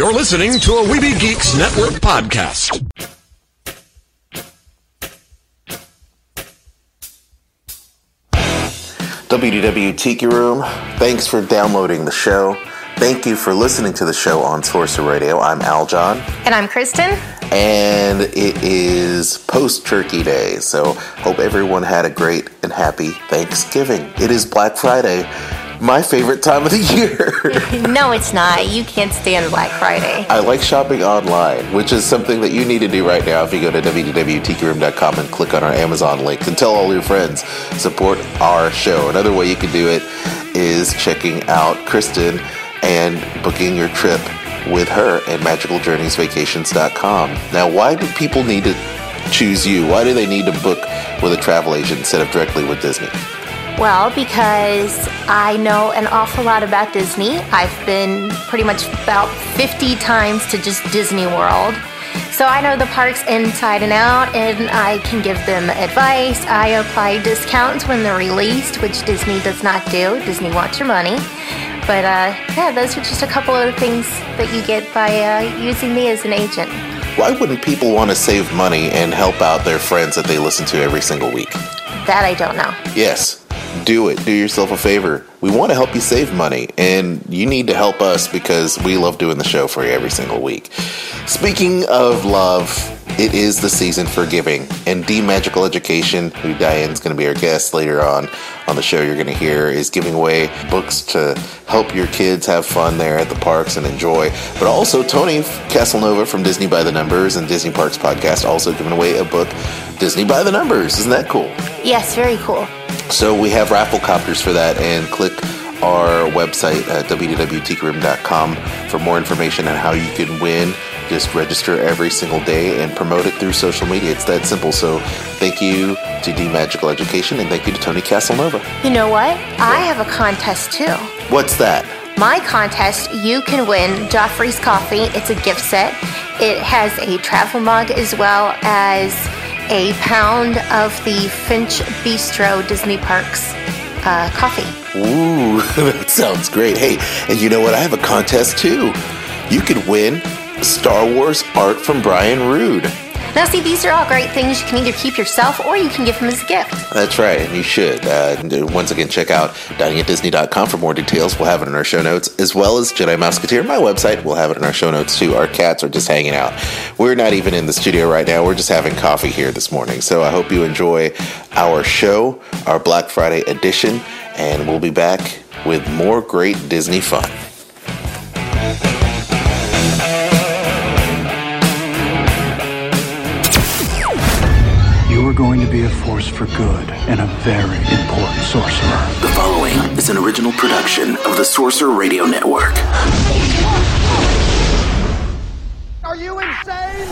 You're listening to a Weeby Geeks Network podcast. WDW Tiki Room, thanks for downloading the show. Thank you for listening to the show on Sorcerer Radio. I'm Aljon. And I'm Kristen. And it is post Turkey Day, so hope everyone had a great and happy Thanksgiving. It is Black Friday, my favorite time of the year. no, it's not. You can't stand Black Friday. I like shopping online, which is something that you need to do right now if you go to www.tikiroom.com and click on our Amazon link and tell all your friends support our show. Another way you can do it is checking out Kristen and booking your trip with her at magicaljourneysvacations.com. Now, why do people need to choose you? Why do they need to book with a travel agent instead of directly with Disney? Well, because I know an awful lot about Disney. I've been pretty much about 50 times to just Disney World. So I know the parks inside and out, and I can give them advice. I apply discounts when they're released, which Disney does not do. Disney wants your money. But uh, yeah, those are just a couple of the things that you get by uh, using me as an agent. Why wouldn't people want to save money and help out their friends that they listen to every single week? That I don't know. Yes, do it. Do yourself a favor. We want to help you save money, and you need to help us because we love doing the show for you every single week. Speaking of love, it is the season for giving, and D Magical Education, who Diane's going to be our guest later on on the show, you're going to hear is giving away books to help your kids have fun there at the parks and enjoy. But also Tony Caselnova from Disney by the Numbers and Disney Parks podcast also giving away a book, Disney by the Numbers. Isn't that cool? Yes, very cool. So we have raffle copters for that, and click our website at www.tikiroom.com for more information on how you can win. Just register every single day and promote it through social media. It's that simple. So thank you to D Magical Education and thank you to Tony Caselnova. You know what? I have a contest too. What's that? My contest, you can win Joffrey's Coffee. It's a gift set. It has a travel mug as well as a pound of the Finch Bistro Disney Parks uh, coffee. Ooh, that sounds great. Hey, and you know what? I have a contest too. You could win Star Wars art from Brian Rood. Now, see, these are all great things you can either keep yourself or you can give them as a gift. That's right, and you should. Uh, once again, check out diningatdisney.com for more details. We'll have it in our show notes, as well as Jedi Mousketeer, my website. We'll have it in our show notes too. Our cats are just hanging out. We're not even in the studio right now. We're just having coffee here this morning. So I hope you enjoy our show, our Black Friday edition, and we'll be back with more great Disney fun. To be a force for good and a very important sorcerer. The following is an original production of the Sorcerer Radio Network. Are you insane?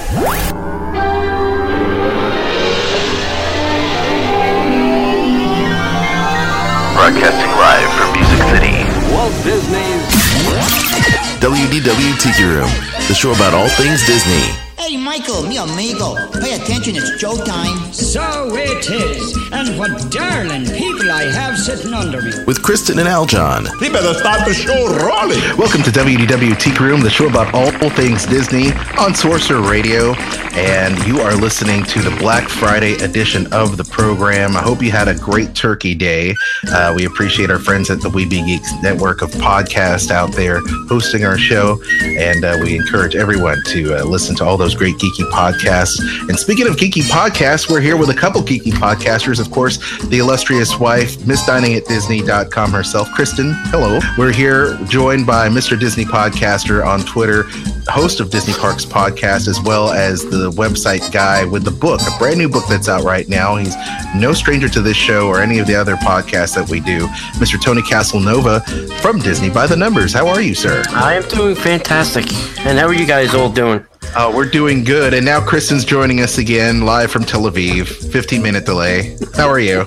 Broadcasting live from Music City. Walt Disney's WDW Tiki Room, the show about all things Disney. Hey, Michael, mi amigo, pay attention, it's Joe showtime. So it is. And what darling people I have sitting under me. With Kristen and Aljon. He better start the show rolling. Welcome to WDW Tiki Room, the show about all things Disney on Sorcerer Radio. And you are listening to the Black Friday edition of the program. I hope you had a great turkey day. Uh, we appreciate our friends at the Weeby Geeks network of podcasts out there hosting our show. And uh, we encourage everyone to uh, listen to all those great geeky podcasts. And speaking of geeky podcasts, we're here with a couple geeky podcasters. Of course, the illustrious wife, Miss Dining at Disney.com herself, Kristen. Hello. We're here joined by Mr. Disney Podcaster on Twitter, host of Disney Parks Podcast, as well as the website guy with the book, a brand new book that's out right now. He's no stranger to this show or any of the other podcasts that we do. Mr. Tony Caselnova from Disney by the Numbers. How are you, sir? I am doing fantastic. And how are you guys all doing? Uh, we're doing good. And now Kristen's joining us again live from Tel Aviv. 15 minute delay. How are you?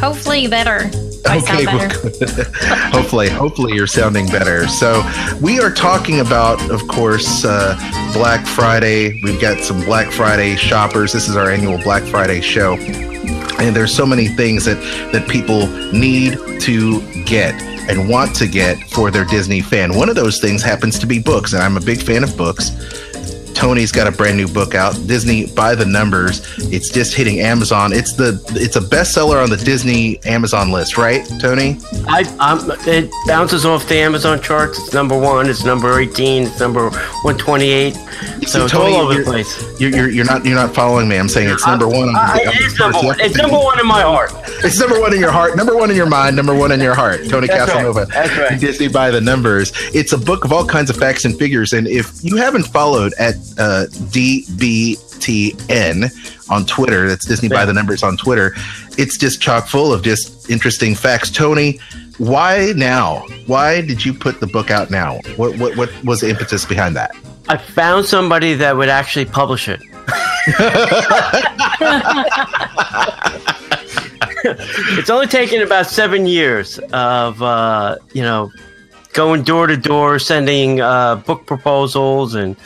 Hopefully better. I okay, well, hopefully, hopefully you're sounding better. So we are talking about, of course, uh, Black Friday. We've got some Black Friday shoppers. This is our annual Black Friday show, and there's so many things that that people need to get. and want to get for their Disney fan. One of those things happens to be books, and I'm a big fan of books. Tony's got a brand new book out, Disney by the Numbers. It's just hitting Amazon. It's the it's a bestseller on the Disney Amazon list, right, Tony? I I'm, it bounces off the Amazon charts. It's number one. It's number eighteen. It's number one twenty eight. So it's Tony, all over the place. You're, you're, you're not you're not following me. I'm saying it's number one. on I- the- it is number one. It's number one in my heart. It's number one in your heart, number one in your mind, number one in your heart. Tony That's right. Casanova. That's right. Disney by the numbers. It's a book of all kinds of facts and figures. And if you haven't followed at uh, DBTN on Twitter, that's Disney by the numbers on Twitter, it's just chock full of just interesting facts. Tony, why now? Why did you put the book out now? What what what was the impetus behind that? I found somebody that would actually publish it. it's only taken about seven years of uh, you know going door to door, sending uh, book proposals, and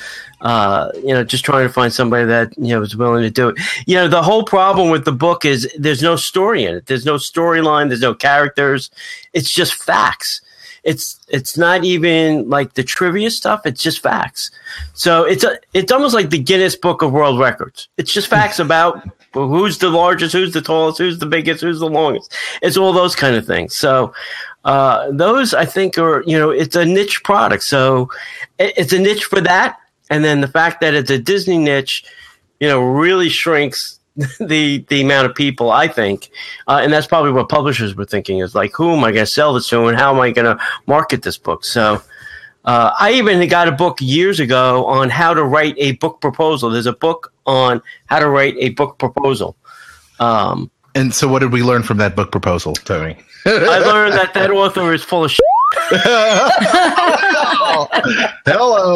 uh, you know just trying to find somebody that you know was willing to do it. You know the whole problem with the book is there's no story in it. There's no storyline. There's no characters. It's just facts. It's it's not even like the trivia stuff. It's just facts. So it's a it's almost like the Guinness Book of World Records. It's just facts about who's the largest, who's the tallest, who's the biggest, who's the longest. It's all those kind of things. So uh, those I think are you know it's a niche product. So it, it's a niche for that, and then the fact that it's a Disney niche, you know, really shrinks the the amount of people I think, uh, and that's probably what publishers were thinking is like, who am I going to sell this to, and how am I going to market this book? So. Uh, I even got a book years ago on how to write a book proposal. There's a book on how to write a book proposal. Um, And so, what did we learn from that book proposal, Tony? I learned that that author is full of shit. Hello.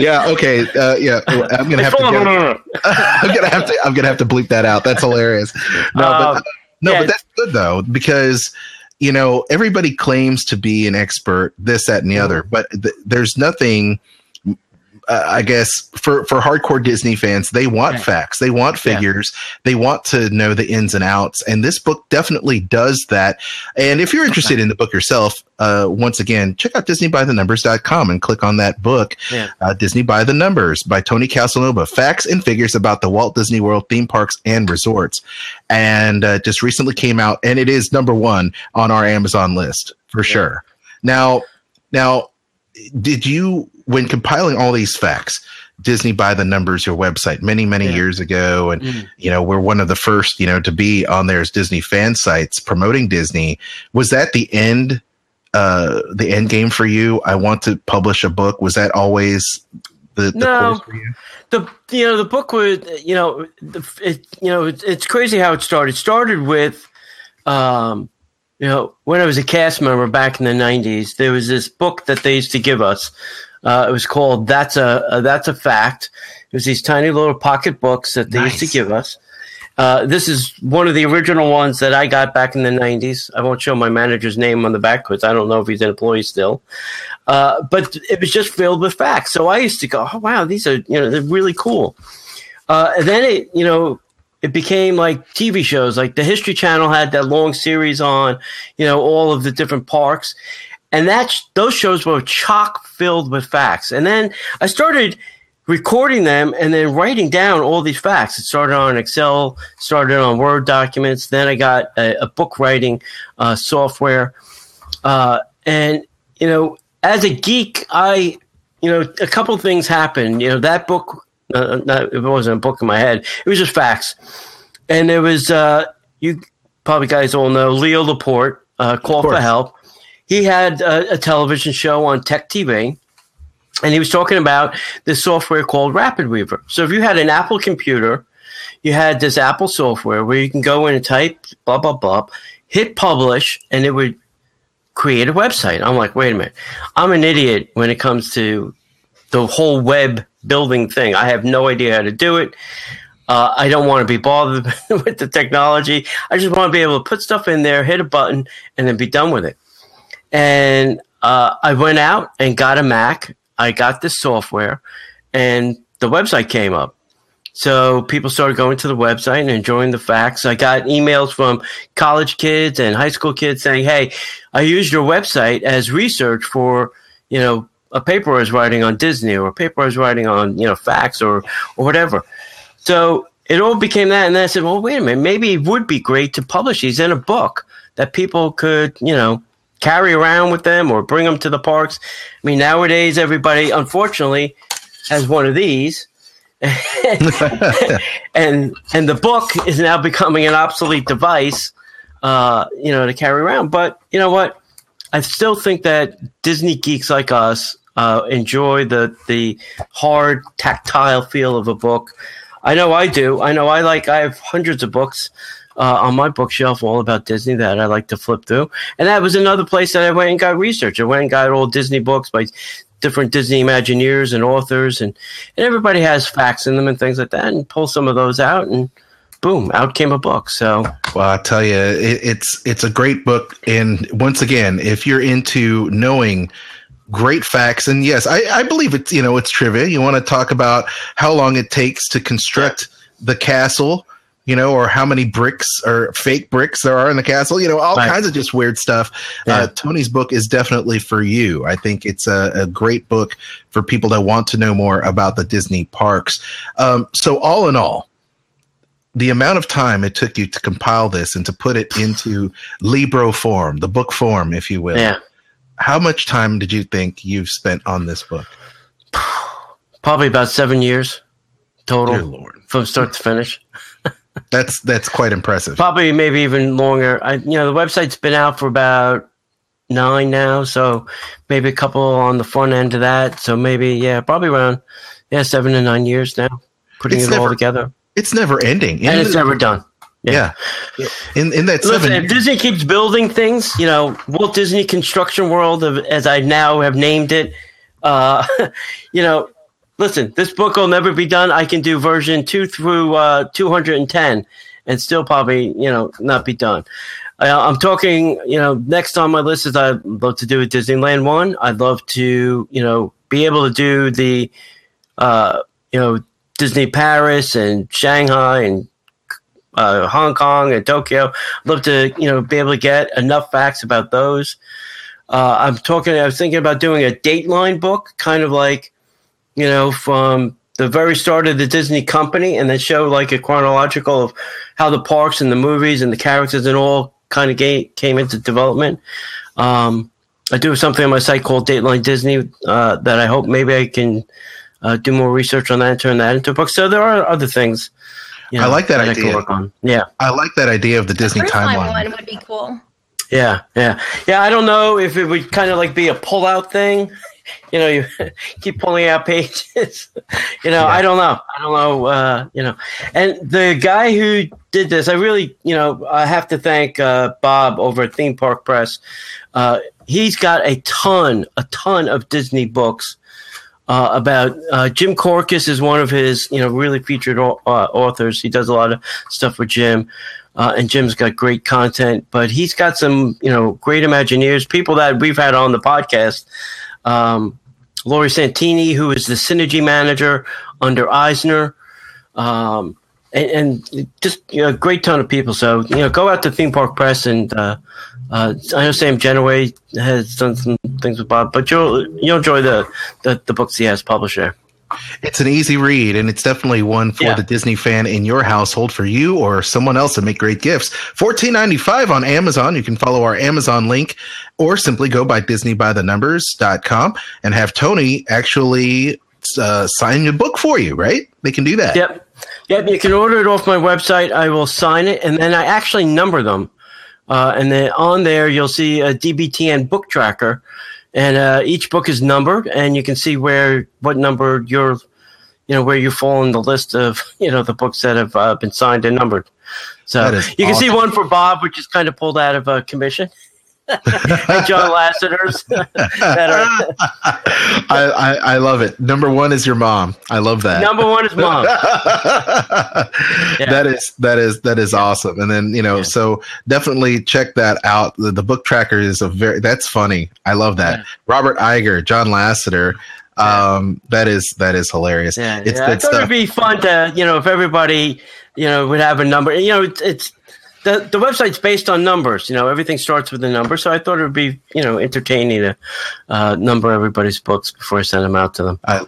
Yeah. Okay. Uh, yeah. I'm gonna have to. Get, I'm gonna have to. I'm gonna have to bleep that out. That's hilarious. No, but Um, no, yeah. but that's good though because you know everybody claims to be an expert, this, that, and the other, but th- there's nothing. Uh, I guess for for hardcore Disney fans, they want facts, they want figures, they want to know the ins and outs, and this book definitely does that. And if you're interested in the book yourself, uh, once again, check out DisneyByTheNumbers.com and click on that book, Yeah. uh, Disney by the Numbers by Tony Casanova, facts and figures about the Walt Disney World theme parks and resorts, and uh, just recently came out, and it is number one on our Amazon list for sure. Now, now, did you when compiling all these facts? Disney by the numbers, your website many, many years ago. And, Mhm. you know, we're one of the first, you know, to be on there as Disney fan sites promoting Disney. Was that the end, uh, the end game for you? I want to publish a book. Was that always the, the No. you? the you know the book was you know the, it, you know it's, it's crazy how it started. It started with um you know when I was a cast member back in the '90s, there was this book that they used to give us. Uh, it was called "That's a, a That's a Fact." It was these tiny little pocket books that they used to give us. Uh, this is one of the original ones that I got back in the '90s. I won't show my manager's name on the back because I don't know if he's an employee still. Uh, but it was just filled with facts. So I used to go, "Oh wow, these are you know they're really cool." Uh, and then it you know it became like TV shows. Like the History Channel had that long series on you know all of the different parks, and that those shows were chock filled with facts. And then I started recording them and then writing down all these facts. It started on Excel, started on Word documents. Then I got a, a book writing uh, software, uh, and you know, as a geek, I you know a couple of things happened. You know that book. Uh, not, it wasn't a book in my head. It was just facts, and there was uh, you probably guys all know Leo Laporte. Uh, call for help. He had a, a television show on Tech TV, and he was talking about this software called Rapid Weaver. So if you had an Apple computer, you had this Apple software where you can go in and type blah blah blah, hit publish, and it would create a website. I'm like, wait a minute, I'm an idiot when it comes to the whole web building thing. I have no idea how to do it. Uh, I don't want to be bothered with the technology. I just want to be able to put stuff in there, hit a button, and then be done with it. And uh, I went out and got a Mac. I got this software, and the website came up. So people started going to the website and enjoying the facts. I got emails from college kids and high school kids saying, "Hey, I used your website as research for you know a paper I was writing on Disney or a paper I was writing on you know facts or or whatever." So it all became that, and then I said, "Well, wait a minute, maybe it would be great to publish these in a book that people could you know." Carry around with them or bring them to the parks. I mean, nowadays everybody, unfortunately, has one of these, and and the book is now becoming an obsolete device, uh, you know, to carry around. But you know what? I still think that Disney geeks like us uh, enjoy the the hard tactile feel of a book. I know I do. I know I like. I have hundreds of books uh, on my bookshelf all about Disney that I like to flip through. And that was another place that I went and got research. I went and got old Disney books by different Disney Imagineers and authors, and, and everybody has facts in them and things like that, and pull some of those out, and boom, out came a book. So, well, I tell you, it, it's it's a great book, and once again, if you're into knowing great facts, and yes, I, I believe it's you know it's trivia. You want to talk about how long it takes to construct the castle you know, or how many bricks or fake bricks there are in the castle, you know, all right. kinds of just weird stuff. Yeah. Uh, Tony's book is definitely for you. I think it's a, a, great book for people that want to know more about the Disney parks. Um, so, all in all, the amount of time it took you to compile this and to put it into Libro form, the book form, if you will. Yeah. How much time did you think you've spent on this book? Probably about seven years total from start to finish. That's that's quite impressive. Probably maybe even longer. I you know the website's been out for about nine now, so maybe a couple on the front end of that. So maybe yeah, probably around yeah seven to nine years now, putting it's it never, all together. It's never ending, and it's never done. Yeah. yeah. In in that Listen, seven if Disney keeps building things, you know, Walt Disney Construction World, of, as I now have named it, uh, you know, listen, this book will never be done. I can do version two through uh, 210 and still probably, you know, not be done. Uh, I'm talking, you know, next on my list is I'd love to do a Disneyland one. I'd love to, you know, be able to do the, uh, you know, Disney Paris and Shanghai and uh, Hong Kong and Tokyo. I'd love to, you know, be able to get enough facts about those. Uh, I'm talking, I was thinking about doing a Dateline book, kind of like, you know, from the very start of the Disney company and then show like a chronological of how the parks and the movies and the characters and all kind of came into development. Um, I do something on my site called Dateline Disney uh, that I hope maybe I can uh, do more research on that and turn that into a book. So there are other things. You know, I like that, that idea. I yeah, I like that idea of the Disney timeline. One would be cool. Yeah, yeah, yeah. I don't know if it would kind of like be a pull-out thing you know, you keep pulling out pages. you know, yeah. I don't know. I don't know. Uh, you know, and the guy who did this, I really, you know, I have to thank uh, Bob over at Theme Park Press. Uh, he's got a ton, a ton of Disney books. Uh, about uh, Jim Korkis is one of his, you know, really featured uh, authors. He does a lot of stuff with Jim. Uh, and Jim's got great content, but he's got some, you know, great Imagineers, people that we've had on the podcast um, Lori Santini, who is the synergy manager under Eisner, um, and, and, just you know, a great ton of people. So you know, go out to Theme Park Press, and uh, uh, I know Sam Gennawey has done some things with Bob, but you'll you'll enjoy the the, the books he has published there. It's an easy read, and it's definitely one for yeah. the Disney fan in your household for you or someone else to make great gifts. Fourteen ninety five on Amazon. You can follow our Amazon link, or simply go by DisneyByTheNumbers.com and have Tony actually uh, sign your book for you. Right? They can do that. Yep. Yep. You can order it off my website. I will sign it, and then I actually number them. Uh, and then on there, you'll see a DBTN book tracker and uh, each book is numbered, and you can see where what number you're, you know, where you fall in the list of you know the books that have uh, been signed and numbered. So you can awesome. see one for Bob, which is kind of pulled out of a commission. John Lasseter's. I, I, I love it. Number one is your mom. I love that. Number one is mom. yeah. That is that is that is awesome. And then you know, yeah. so definitely check that out. The, the, book tracker is a very that's funny. I love that. Yeah. Robert Iger, John Lasseter. Um, that is that is hilarious. Yeah, it's yeah. I thought stuff. it'd be fun to, you know, if everybody, you know, would have a number. You know, it's, it's the the website's based on numbers. You know, everything starts with a number. So I thought it would be, you know, entertaining to uh, number everybody's books before I send them out to them. I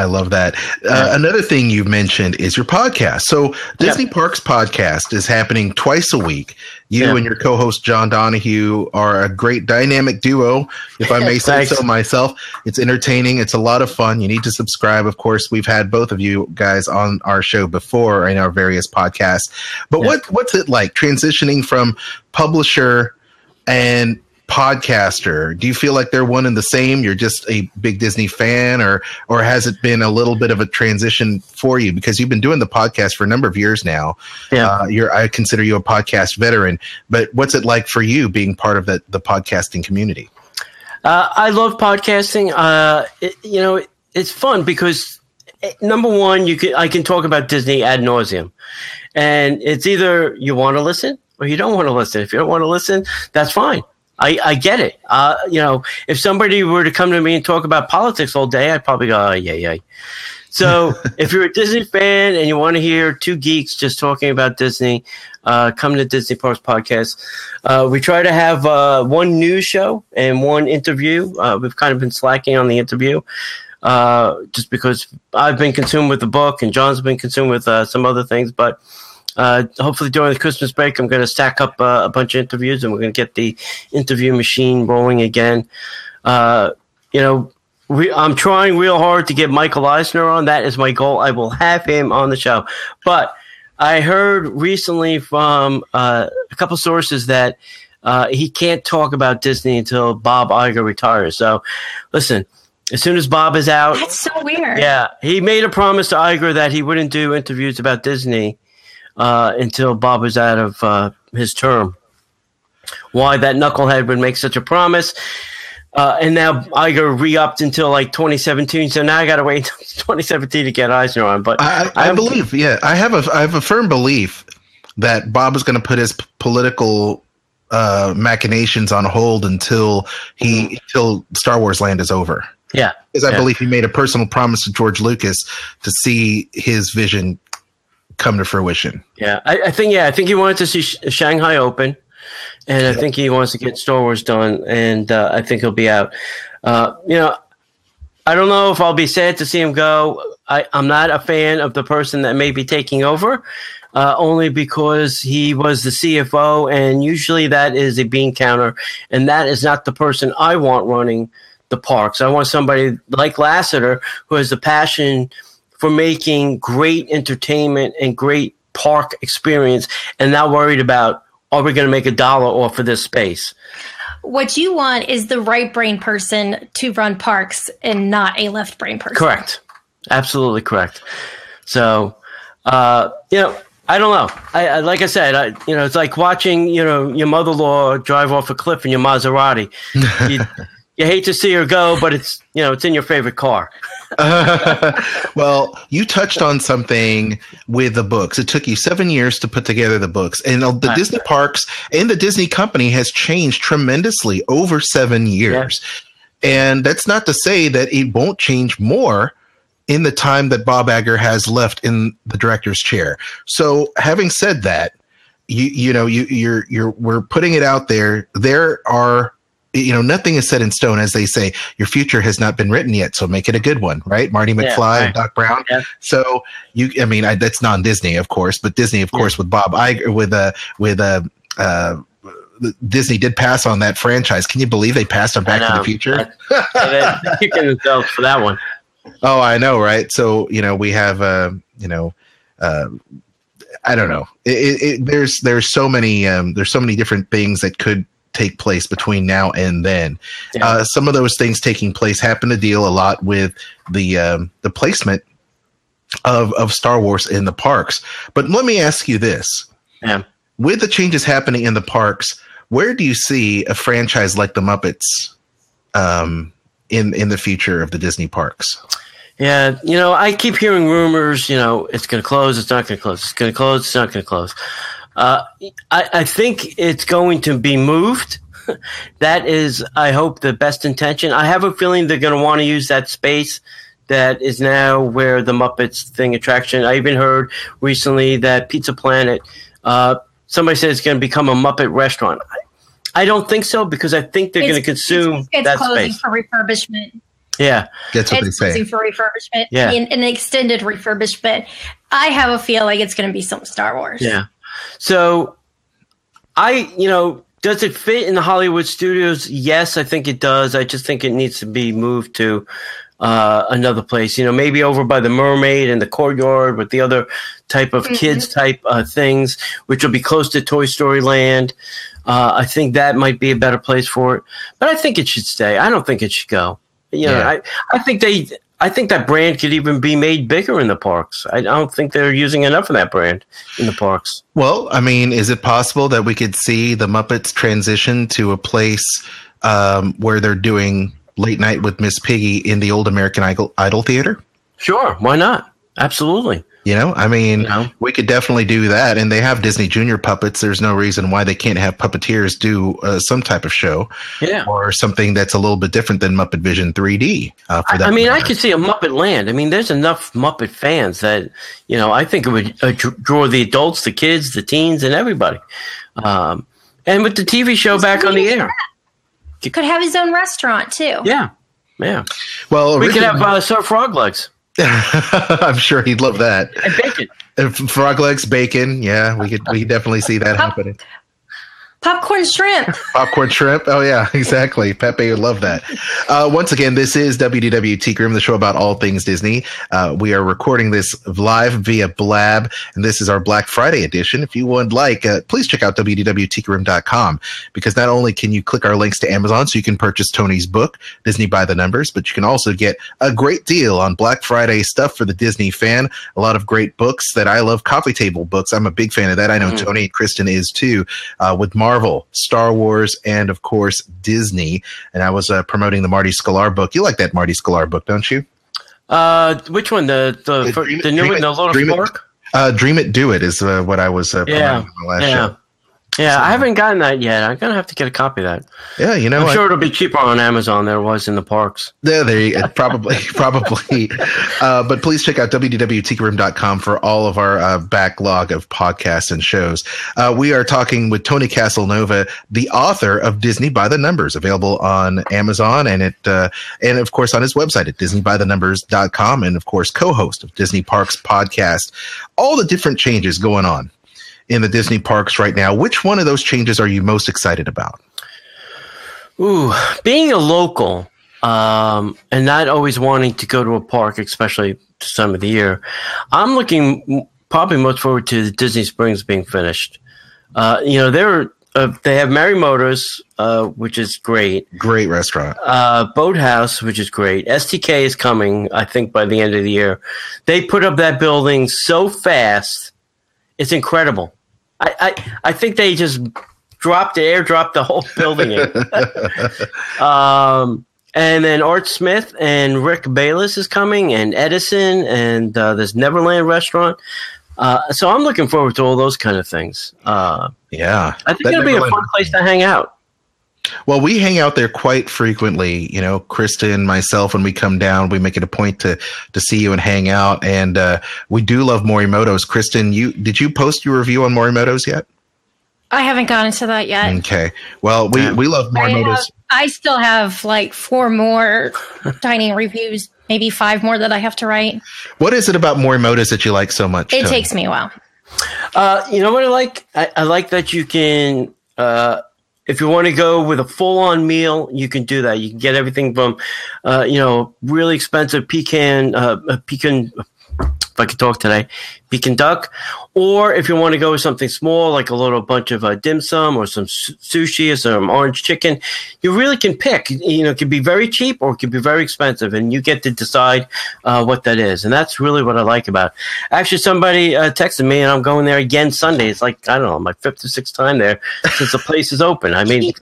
I love that. Uh, another thing you've mentioned is your podcast. So Disney Parks podcast is happening twice a week. You Yeah. and your co-host John Donahue are a great dynamic duo, if I may say so myself. It's entertaining. It's a lot of fun. You need to subscribe. Of course, we've had both of you guys on our show before in our various podcasts. But what what's it like transitioning from publisher and podcaster do you feel like they're one and the same you're just a big disney fan or or has it been a little bit of a transition for you because you've been doing the podcast for a number of years now Yeah. uh, you're i consider you a podcast veteran but what's it like for you being part of the, the podcasting community Uh, I love podcasting. Uh, it, you know, it, it's fun because eh, number one, you can I can talk about Disney ad nauseum, and it's either you want to listen or you don't want to listen. If you don't want to listen, that's fine. I, I get it. Uh, you know, if somebody were to come to me and talk about politics all day, I'd probably go, oh, yeah, yeah. So if you're a Disney fan and you want to hear two geeks just talking about Disney, uh, come to Disney Parks Podcast. Uh, we try to have uh, one news show and one interview. Uh, we've kind of been slacking on the interview uh, just because I've been consumed with the book and John's been consumed with uh, some other things. But uh, hopefully during the Christmas break, I'm going to stack up uh, a bunch of interviews and we're going to get the interview machine rolling again. Uh, you know, we, I'm trying real hard to get Michael Eisner on. That is my goal. I will have him on the show. But I heard recently from uh, a couple sources that uh, he can't talk about Disney until Bob Iger retires. So, listen, as soon as Bob is out, That's so weird. yeah, he made a promise to Iger that he wouldn't do interviews about Disney uh, until Bob was out of uh, his term. Why that knucklehead would make such a promise? Uh, and now Iger re-upped until like 2017. So now I got to wait until 2017 to get Eisner on. But I, I believe, yeah, I have a I have a firm belief that Bob is going to put his p- political uh, machinations on hold until he until Star Wars Land is over. yeah, Because I yeah. believe he made a personal promise to George Lucas to see his vision come to fruition. Yeah, I, I think yeah, I think he wanted to see Sh- Shanghai open, and I think he wants to get Star Wars done, and uh, I think he'll be out. Uh, you know, I don't know if I'll be sad to see him go. I, I'm not a fan of the person that may be taking over, uh, only because he was the CFO, and usually that is a bean counter, and that is not the person I want running the parks. I want somebody like Lasseter who has the passion for making great entertainment and great park experience and not worried about are we going to make a dollar off of this space? What you want is the right brain person to run parks and not a left brain person. correct. Absolutely correct. So uh, you know i don't know. I, I like i said I, you know it's like watching you know your mother-in-law drive off a cliff in your maserati. You, you hate to see her go but it's you know it's in your favorite car well, you touched on something with the books. It took you seven years to put together the books, and the. Disney parks and the Disney company has changed tremendously over seven years. And that's not to say that it won't change more in the time that Bob Iger has left in the director's chair. So, having said that, you you know you you're you're we're putting it out there. There are you know nothing is set in stone, as they say. Your future has not been written yet, so make it a good one, right? Marty Yeah, McFly right. and Doc Brown. Yeah. So you, I mean, I, that's non-Disney, of course, but Disney, of course, with Bob Iger, with uh, with uh, uh, Disney did pass on that franchise. Can you believe they passed on Back to the. Future? They're kicking themselves for that one Oh, I know, right? So you know, we have, uh, you know, uh, I don't know. It, it, it, there's there's so many um, there's so many different things that could take place between now and then. Yeah. Uh, some of those things taking place happen to deal a lot with the um, the placement of of Star Wars in the parks. But let me ask you this: yeah with the changes happening in the parks, where do you see a franchise like the Muppets um, in in the future of the Disney parks? Yeah, you know, I keep hearing rumors. You know, it's going to close. It's not going to close. It's going to close. It's not going to close. Uh, I, I think it's going to be moved. that is, I hope, the best intention. I have a feeling they're going to want to use that space that is now where the Muppets thing attraction. I even heard recently that Pizza Planet, uh, somebody said it's going to become a Muppet restaurant. I, I don't think so because I think they're going to consume It's, it's that closing space. for refurbishment. Yeah, That's what it's they say. closing for refurbishment. Yeah. An, an extended refurbishment. I have a feeling it's going to be some Star Wars. Yeah. So I, you know, does it fit in the Hollywood studios? Yes, I think it does. I just think it needs to be moved to uh, another place. You know, maybe over by the Mermaid and the courtyard with the other type of kids type uh, things, which will be close to Toy Story Land. Uh, I think that might be a better place for it. But I think it should stay. I don't think it should go. You know, Yeah. I, I think they. I think that brand could even be made bigger in the parks. I don't think they're using enough of that brand in the parks. Well, I mean, is it possible that we could see the Muppets transition to a place um, where they're doing late night with Miss Piggy in the old American Idol, Idol Theater? Sure, why not? Absolutely. You know, I mean, You know? we could definitely do that. And they have Disney Junior puppets. There's no reason why they can't have puppeteers do uh, some type of show Yeah. or something that's a little bit different than Muppet Vision 3D. Uh, for I, that I mean, I could see a Muppet Land. I mean, there's enough Muppet fans that you know. I think it would uh, draw the adults, the kids, the teens, and everybody. Um, and with the TV show back on the air, Could have his own restaurant too. yeah, yeah, Well, we could have uh, Sir Frog Legs I'm sure he'd love that. and bacon. Uh, Frog legs, bacon. Yeah, we could we could definitely see that happening. Popcorn shrimp. Popcorn shrimp. Oh yeah, exactly. Pepe would love that. Uh, once again, this is WDWT Room, the show about all things Disney. Uh, we are recording this live via Blab, and this is our Black Friday edition. If you would like, uh, please check out WDWTroom.com because not only can you click our links to Amazon so you can purchase Tony's book, Disney by the Numbers, but you can also get a great deal on Black Friday stuff for the Disney fan. A lot of great books that I love, coffee table books. I'm a big fan of that. I know Tony and Kristen is too, uh, with Marvel, Star Wars, and of course Disney. And I was uh, promoting the Marty Sklar book. You like that Marty Sklar book, don't you? Uh, which one? The the, Uh, Dream the new Dream one, It- the Little Dream It-. Uh, Dream It, Do It is uh, what I was uh, promoting Yeah, on the last yeah, show. Yeah. I haven't gotten that yet. I'm gonna have to get a copy of that. Yeah, you know, I'm I- sure it'll be cheaper on Amazon than it was in the parks. Yeah, there you probably, probably. Uh, but please check out www.tikiroom.com for all of our uh, backlog of podcasts and shows. Uh, we are talking with Tony Caselnova, the author of Disney by the Numbers, available on Amazon and it, uh, and of course on his website at disneybythenumbers.com, and of course co-host of Disney Parks podcast. All the different changes going on in the Disney parks right now. Which one of those changes are you most excited about? Ooh, being a local um, and not always wanting to go to a park, especially this time of the year, I'm looking probably most forward to Disney Springs being finished. Uh, you know, they're uh, they have Mary Motors, uh, which is great. Great restaurant. Uh, Boathouse, which is great. STK is coming, I think, by the end of the year. They put up that building so fast, it's incredible. I, I, I think they just dropped the airdropped the whole building in. um, and then Art Smith and Rick Bayless is coming, and Edison, and uh, this Neverland restaurant. Uh, so I'm looking forward to all those kind of things. Uh, Yeah. I think That it'll be a fun place to hang out. Well, we hang out there quite frequently. You know, Krista and myself, when we come down, we make it a point to to see you and hang out. And uh, we do love Morimoto's. Kristen, you did you post your review on Morimoto's yet? I haven't gotten to that yet. Okay. Well, we we love I, have, Morimoto's. I still have like four more dining reviews, maybe five more that I have to write. What is it about Morimoto's that you like so much? It Tony? takes me a while. Uh, you know what I like? I, I like that you can, uh, if you want to go with a full-on meal, you can do that. You can get everything from, uh, you know, really expensive pecan, uh, uh, pecan. If I could talk today, pecan duck, or if you want to go with something small, like a little bunch of uh, dim sum or some su- sushi or some orange chicken, you really can pick. You know, it can be very cheap or it can be very expensive, and you get to decide uh, what that is. And that's really what I like about. It. Actually, somebody uh, texted me, and I'm going there again Sunday. It's like I don't know, my fifth or sixth time there since the place is open. I mean,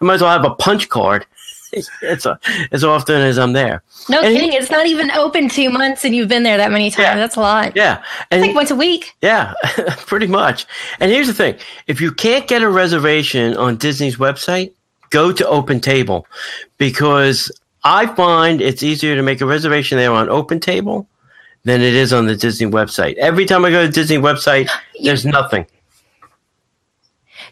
I might as well have a punch card. It's a, as often as I'm there. No And he- kidding. it's not even open two months and you've been there that many times. That's a lot. Yeah, and It's like once a week. Yeah, pretty much. And here's the thing: if you can't get a reservation on Disney's website, go to Open Table because I find it's easier to make a reservation there on Open Table than it is on the Disney website. Every time I go to the Disney website, there's nothing.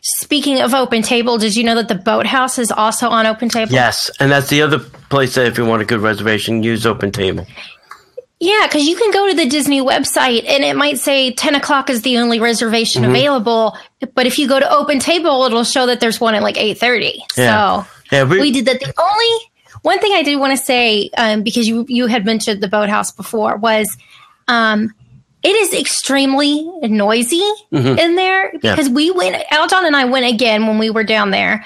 Speaking of Open Table, did you know that the Boathouse is also on Open Table? Yes, and that's the other place that if you want a good reservation, use Open Table. Yeah, because you can go to the Disney website and it might say 10 o'clock is the only reservation Mhm. available. But if you go to Open Table, it'll show that there's one at like 8.30. Yeah. So Yeah, we, we- did that. The only one thing I did want to say, um, because you, you had mentioned the boathouse before, was um, it is extremely noisy Mhm. in there Yeah. because we went, Aljon and I went again when we were down there.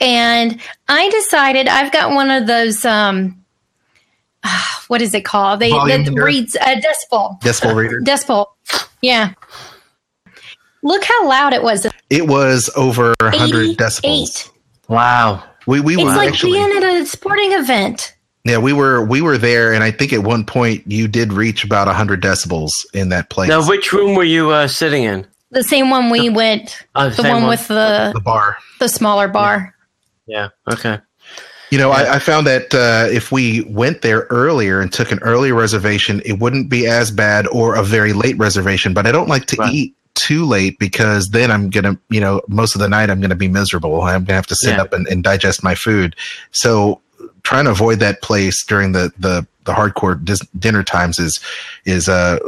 And I decided I've got one of those, um, what is it called? They Volume that reads a decibel. Decibel reader. Decibel. Yeah. Look how loud it was. It was over 100 decibels. Wow. We we it's were like actually being at a sporting event. Yeah we were we were there, and I think at one point you did reach about 100 decibels in that place. Now, which room were you uh, sitting in? The same one we went. Oh, the same one, one. with the the bar. the smaller bar. Yeah. Okay. You know, I, I found that uh, if we went there earlier and took an early reservation, it wouldn't be as bad, or a very late reservation. But I don't like to eat too late because then I'm gonna, you know, most of the night I'm gonna be miserable. I'm gonna have to sit Yeah. up and, and digest my food. So trying to avoid that place during the the the hardcore dis- dinner times is is uh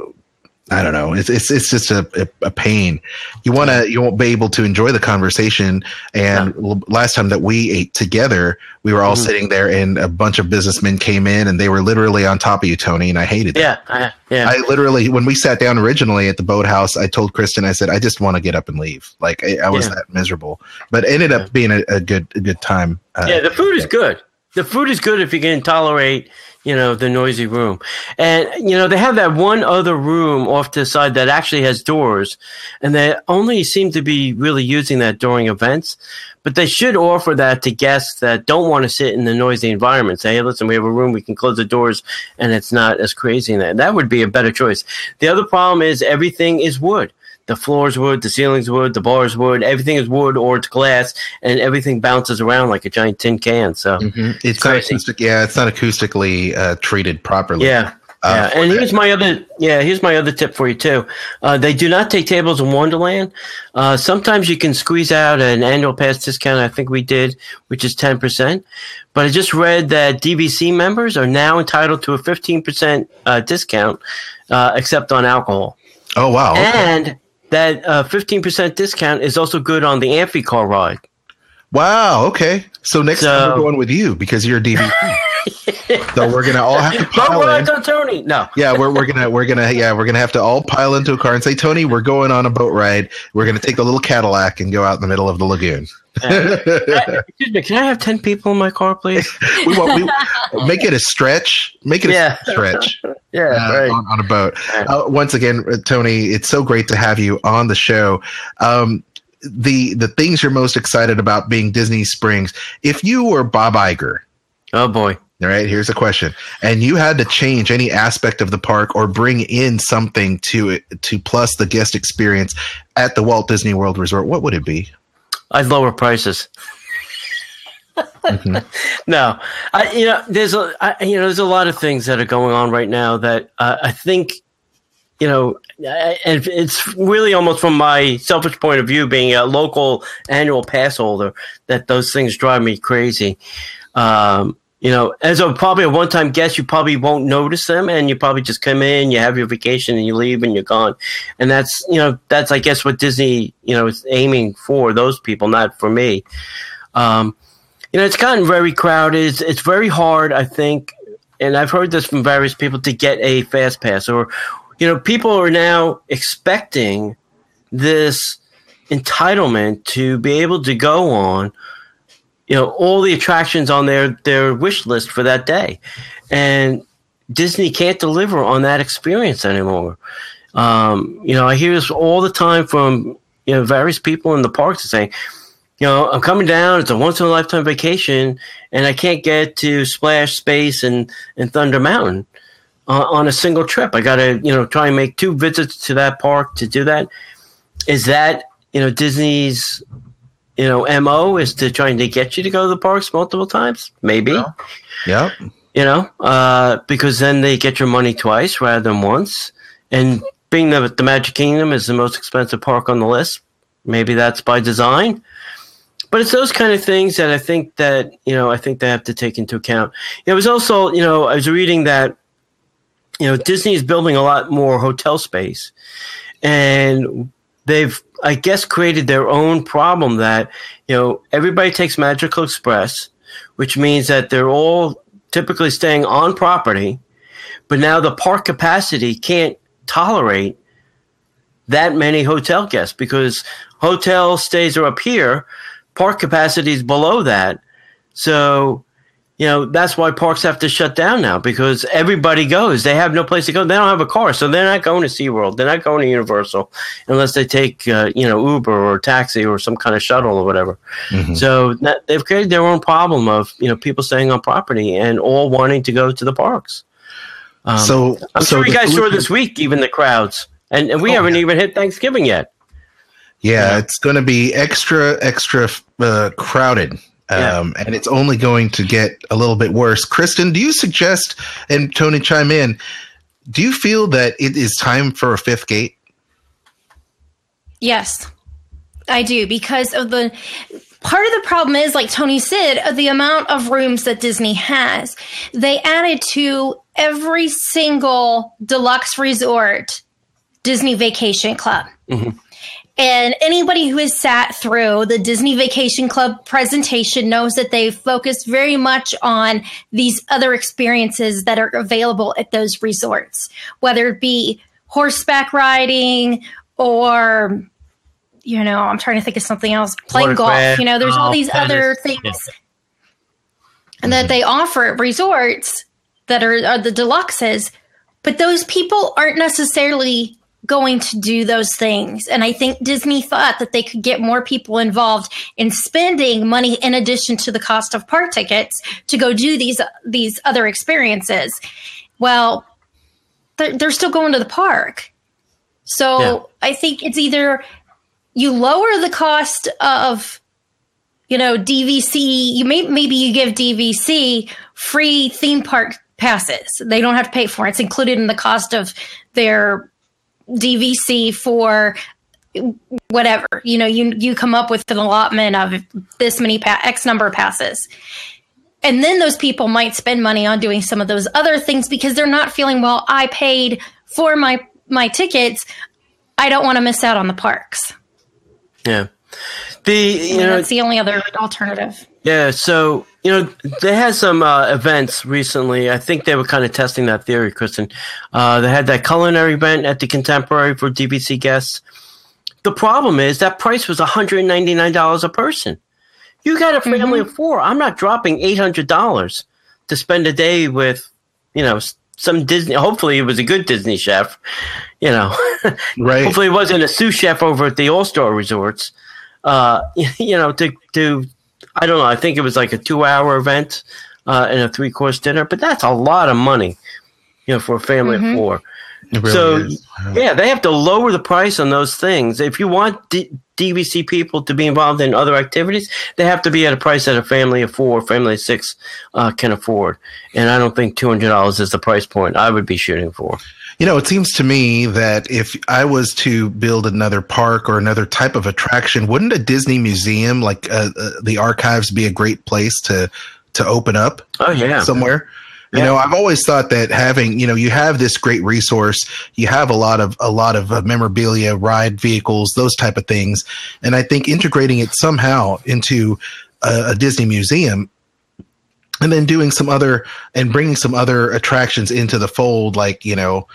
I don't know. It's it's it's just a a, a pain. You want to you won't be able to enjoy the conversation. And l- last time that we ate together, we were all Mhm. sitting there, and a bunch of businessmen came in, and they were literally on top of you, Tony. And I hated that. Yeah. I, yeah. I literally, when we sat down originally at the boathouse, I told Kristen, I said, I just want to get up and leave. Like I, I was Yeah. that miserable, but it ended up being a, a good a good time. Uh, yeah, the food is good. The food is good if you can tolerate, you know, the noisy room. And you know, they have that one other room off to the side that actually has doors, and they only seem to be really using that during events. But they should offer that to guests that don't want to sit in the noisy environment. Say, hey, listen, we have a room, we can close the doors, and it's not as crazy in there. That would be a better choice. The other problem is everything is wood. The floor's wood, the ceiling's wood, the bar's wood, everything is wood or it's glass, and everything bounces around like a giant tin can. So it's not acoustic. Yeah, it's not acoustically uh, treated properly. yeah. Uh, yeah, and here's my other yeah, here's my other tip for you too. Uh, they do not take tables in Wonderland. Uh, sometimes you can squeeze out an annual pass discount. I think we did, which is ten percent. But I just read that DVC members are now entitled to a fifteen percent uh, discount, uh, except on alcohol. Oh wow! okay. And that uh, fifteen percent discount is also good on the Amphicar ride. Wow. Okay. So next time we're going with you because you're a DVC. So we're gonna all have to Don't pile ride in. on Tony. No. Yeah, we're, we're gonna we're gonna yeah we're gonna have to all pile into a car and say Tony, we're going on a boat ride. We're gonna take the little Cadillac and go out in the middle of the lagoon. Excuse me, can I have ten people in my car, please? we want we make it a stretch. Make it Yeah. a stretch. Yeah, uh, right. on, on a boat. Uh, once again, uh, Tony, it's so great to have you on the show. Um, the the things you're most excited about being Disney Springs. If you were Bob Iger, oh boy. All right, here's a question. And you had to change any aspect of the park or bring in something to it to plus the guest experience at the Walt Disney World Resort. What would it be? I'd lower prices. no, I, you know, there's a, I, you know, there's a lot of things that are going on right now that uh, I think, you know, I- and it's really almost from my selfish point of view, being a local annual pass holder, that those things drive me crazy. Um, you know, as a probably a one-time guest, you probably won't notice them, and you probably just come in, you have your vacation, and you leave, and you're gone. And that's you know, that's I guess what Disney you know is aiming for those people, not for me. Um, you know, it's gotten very crowded. It's, it's very hard, I think, and I've heard this from various people to get a fast pass, or you know, people are now expecting this entitlement to be able to go on you know all the attractions on their their wish list for that day. And disney can't deliver on that experience anymore. Um, you know i hear this all the time from you know various people in the parks saying you know i'm coming down it's a once in a lifetime vacation and i can't get to splash space and and thunder mountain uh, on a single trip. I gotta you know try and make two visits to that park to do that. Is that you know disney's you know mo is to trying to get you to go to the parks multiple times maybe. Yeah. you know uh, because then they get your money twice rather than once. And being that the magic kingdom is the most expensive park on the list maybe that's by design. But it's those kind of things that i think that you know i think they have to take into account. It was also you know i was reading that you know disney is building a lot more hotel space. And they've i guess created their own problem that you know everybody takes magical express which means that they're all typically staying on property but now the park capacity can't tolerate that many hotel guests because hotel stays are up here park capacity is below that. So you know that's why parks have to shut down now because everybody goes. They have no place to go. They don't have a car so they're not going to SeaWorld. They're not going to Universal unless they take uh, you know Uber or taxi or some kind of shuttle or whatever. Mm-hmm. so that, they've created their own problem of you know people staying on property and all wanting to go to the parks. Um, So- I'm so sure you guys saw this week even the crowds and, and we Oh, haven't yeah. even hit Thanksgiving yet. Yeah, it's going to be extra, extra uh, crowded. Um, And it's only going to get a little bit worse. Kristen, do you suggest, and Tony chime in, do you feel that it is time for a fifth gate? Yes, I do because of the part of the problem is like Tony said, of the amount of rooms that Disney has. They added to every single deluxe resort Disney Vacation Club. And anybody who has sat through the Disney Vacation Club presentation knows that they focus very much on these other experiences that are available at those resorts, whether it be horseback riding or, you know, I'm trying to think of something else, playing golf. You know, there's all golf, these other things and that they offer at resorts that are, are the deluxes, but those people aren't necessarily going to do those things. And I think Disney thought that they could get more people involved in spending money in addition to the cost of park tickets to go do these these other experiences. Well, they're, they're still going to the park. So Yeah. I think it's either you lower the cost of you know DVC. You may maybe you give DVC free theme park passes. They don't have to pay for it. It's included in the cost of their DVC for whatever. You know, you you come up with an allotment of this many pa- X number of passes. And then those people might spend money on doing some of those other things because they're not feeling well, I paid for my my tickets. I don't want to miss out on the parks. yeah the you I mean, know that's the only other alternative. Yeah, so you know they had some uh, events recently. I think they were kind of testing that theory, Kristen. Uh, they had that culinary event at the Contemporary for DVC guests. The problem is that price was one hundred ninety nine dollars a person. You got a family of four. I'm not dropping eight hundred dollars to spend a day with, you know, some Disney. Hopefully, it was a good Disney chef. You know, Right. Hopefully, it wasn't a sous chef over at the All Star Resorts. Uh, you know, to to I don't know. I think it was like a two hour event uh, and a three course dinner, but that's a lot of money, you know, for a family Mhm. of four. Really so is. yeah, they have to lower the price on those things. If you want D- DVC people to be involved in other activities, they have to be at a price that a family of four, family of six uh, can afford. And I don't think two hundred dollars is the price point I would be shooting for. You know, it seems to me that if I was to build another park or another type of attraction, wouldn't a Disney museum like uh, uh, the archives be a great place to to open up? Oh yeah, somewhere. You know, I've always thought that having, you know, you have this great resource, you have a lot of a lot of uh, memorabilia, ride vehicles, those type of things, and I think integrating it somehow into a, a Disney museum, and then doing some other and bringing some other attractions into the fold, like you know,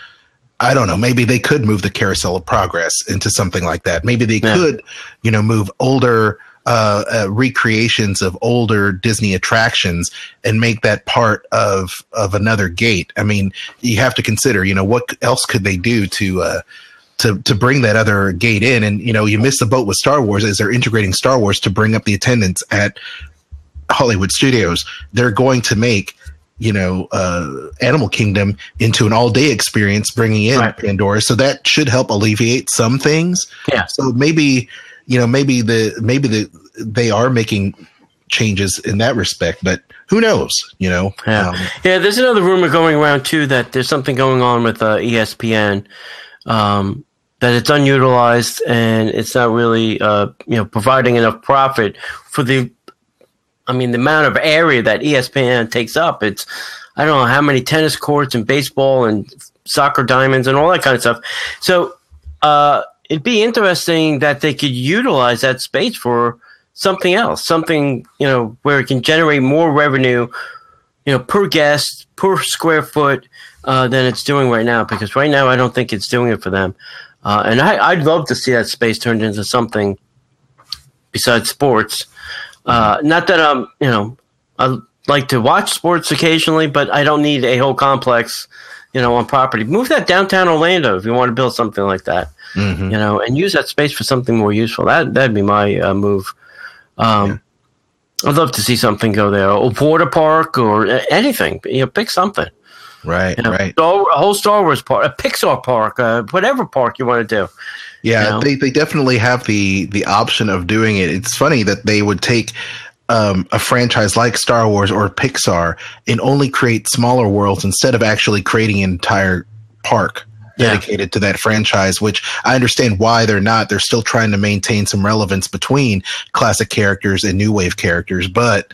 I don't know, maybe they could move the Carousel of Progress into something like that. Maybe they Yeah. could, you know, move older uh, uh, recreations of older Disney attractions and make that part of of another gate. I mean, you have to consider, you know, what else could they do to uh, to to bring that other gate in? And you know, you miss the boat with Star Wars as they're integrating Star Wars to bring up the attendance at Hollywood Studios. They're going to make you know uh, Animal Kingdom into an all day experience, bringing in Right. Pandora. So that should help alleviate some things. Yeah. So maybe you know maybe the maybe the they are making changes in that respect, but who knows? You know. Yeah. Um, yeah. There's another rumor going around too that there's something going on with uh, ESPN. Um, that it's unutilized and it's not really uh, you know providing enough profit for the I mean the amount of area that ESPN takes up it's I don't know how many tennis courts and baseball and soccer diamonds and all that kind of stuff so uh, it'd be interesting that they could utilize that space for something else something you know where it can generate more revenue you know per guest per square foot uh, than it's doing right now because right now I don't think it's doing it for them uh, and I, would love to see that space turned into something besides sports. Uh, not that I'm, you know, I like to watch sports occasionally, but I don't need a whole complex, you know, on property. Move that downtown Orlando if you want to build something like that, mm-hmm. you know, and use that space for something more useful. That that'd be my uh, move. Um, yeah. I'd love to see something go there, a water park or anything. You know, pick something. Right, you know, right. a whole Star Wars park, a Pixar park, uh, whatever park you want to do. Yeah, you know? they they definitely have the the option of doing it. It's funny that they would take um, a franchise like Star Wars or Pixar and only create smaller worlds instead of actually creating an entire park dedicated yeah. to that franchise, which I understand why they're not. They're still trying to maintain some relevance between classic characters and new wave characters, but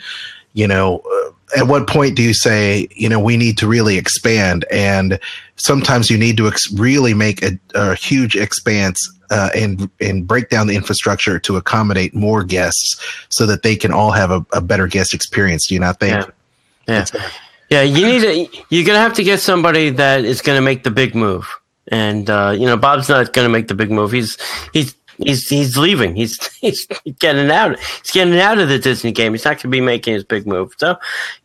you know, uh, at what point do you say, you know, we need to really expand? And sometimes you need to ex- really make a, a huge expanse uh, and and break down the infrastructure to accommodate more guests, so that they can all have a, a better guest experience. Do you not think? Yeah. Yeah. yeah, you need to. You're gonna have to get somebody that is gonna make the big move, and uh, you know Bob's not gonna make the big move. He's he's he's he's leaving. He's he's getting out. He's getting out of the Disney game. He's not going to be making his big move. So,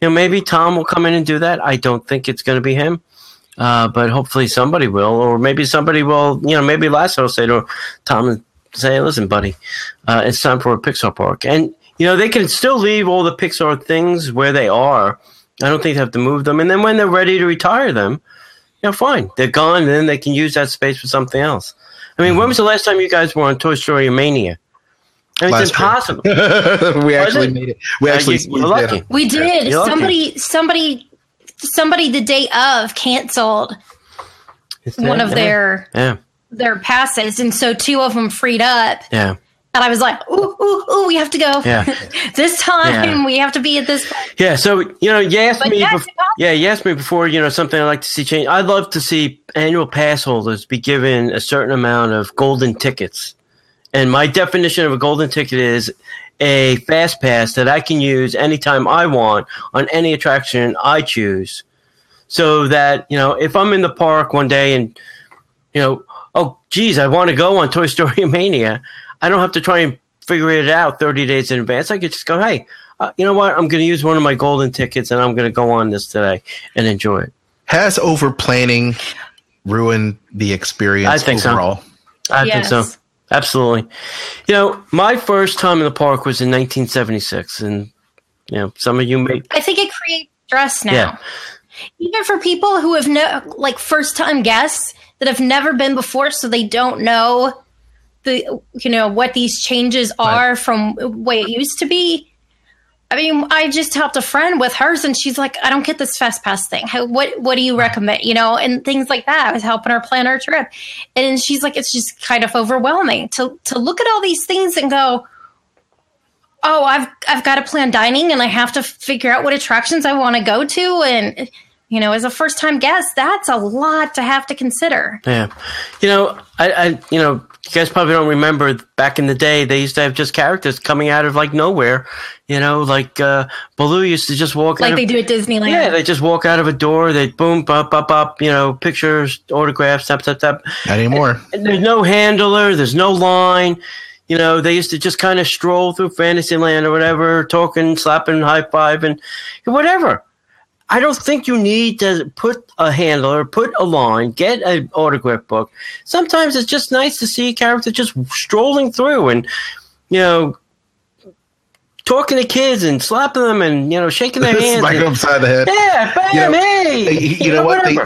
you know, maybe Tom will come in and do that. I don't think it's going to be him, uh, but hopefully somebody will, or maybe somebody will. You know, maybe Lasseter will say to Tom and say, "Listen, buddy, uh, it's time for a Pixar park." And you know, they can still leave all the Pixar things where they are. I don't think they have to move them. And then when they're ready to retire them, you know, fine, they're gone. And then they can use that space for something else. I mean, when was the last time you guys were on Toy Story Mania? I mean, it's impossible. we actually it? made it. We actually uh, you, we did. You're somebody, lucky. somebody, somebody the day of canceled one of yeah. their yeah. their passes, and so two of them freed up. Yeah. And I was like, ooh, ooh, ooh, we have to go. Yeah. this time yeah. we have to be at this. Yeah. So, you know, you asked but me, before, yeah, you asked me before, you know, something I'd like to see change. I'd love to see annual pass holders be given a certain amount of golden tickets. And my definition of a golden ticket is a fast pass that I can use anytime I want on any attraction I choose. So that, you know, if I'm in the park one day and, you know, oh, geez, I want to go on Toy Story Mania I don't have to try and figure it out 30 days in advance. I could just go, hey, uh, you know what? I'm going to use one of my golden tickets and I'm going to go on this today and enjoy it. Has over planning ruined the experience I think overall? So. I yes. think so. Absolutely. You know, my first time in the park was in 1976, and you know, some of you may. I think it creates stress now. Yeah. Even for people who have no, like, first time guests that have never been before, so they don't know the you know what these changes are right. from way it used to be. I mean, I just helped a friend with hers, and she's like, "I don't get this fast pass thing. How, what what do you recommend?" You know, and things like that. I was helping her plan her trip, and she's like, "It's just kind of overwhelming to to look at all these things and go." Oh, I've I've got to plan dining and I have to figure out what attractions I want to go to and you know, as a first time guest, that's a lot to have to consider. Yeah. You know, I, I you know, you guys probably don't remember back in the day they used to have just characters coming out of like nowhere. You know like uh baloo used to just walk like they of, do at disneyland. Yeah they just walk out of a door they boom up up up you know pictures autographs tap tap tap. Not anymore. And there's no handler there's no line. You know they used to just kind of stroll through fantasyland or whatever talking slapping high five and whatever I don't think you need to put a handler, put a line, get an autograph book. Sometimes it's just nice to see a character just strolling through and, you know, talking to kids and slapping them and, you know, shaking their hands. Smack them upside the head. Yeah, bam, you know, hey. You, you know, know what? They,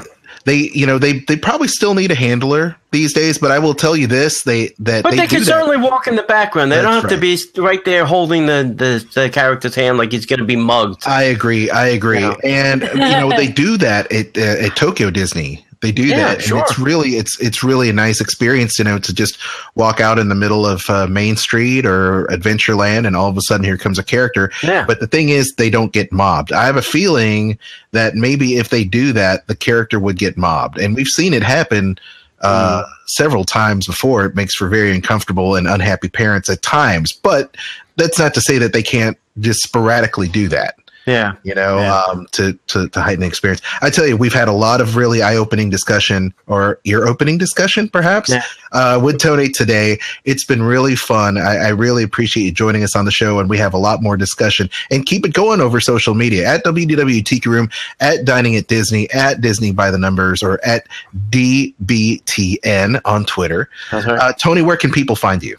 they you know they they probably still need a handler these days. But I will tell you this: they that but they, they can certainly walk in the background. They That's don't have to be right there holding the, the, the character's hand like he's going to be mugged. I agree. I agree. Yeah. And you know they do that at uh, at Tokyo Disney. They do Yeah, that, sure. and it's really it's it's really a nice experience, you know, to just walk out in the middle of uh, Main Street or Adventureland, and all of a sudden here comes a character. Yeah. But the thing is, they don't get mobbed. I have a feeling that maybe if they do that, the character would get mobbed, and we've seen it happen uh, Mm. several times before. It makes for very uncomfortable and unhappy parents at times, but that's not to say that they can't just sporadically do that Yeah. you know, Yeah. um, to, to, to heighten the experience. I tell you, we've had a lot of really eye opening discussion or ear opening discussion, perhaps, Yeah. uh, with Tony today. It's been really fun. I, I really appreciate you joining us on the show, and we have a lot more discussion. And keep it going over social media at WDW Tiki Room, at Dining at Disney, at Disney by the Numbers, or at DBTN on Twitter. Right. Uh, Tony, where can people find you?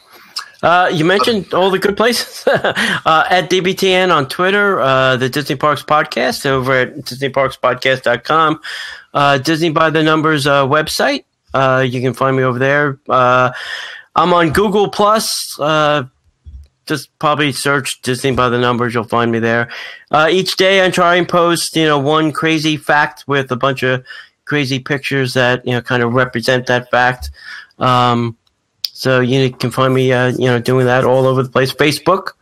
Uh, you mentioned all the good places uh, at DBTN on Twitter, uh, the Disney Parks Podcast over at DisneyParksPodcast.com, uh, Disney by the Numbers uh, website. Uh, you can find me over there. Uh, I'm on Google Plus. Just probably search Disney by the Numbers. You'll find me there. Each day I try and post, you know, one crazy fact with a bunch of crazy pictures that you know kind of represent that fact. Um, so you can find me, uh, you know, doing that all over the place. Facebook.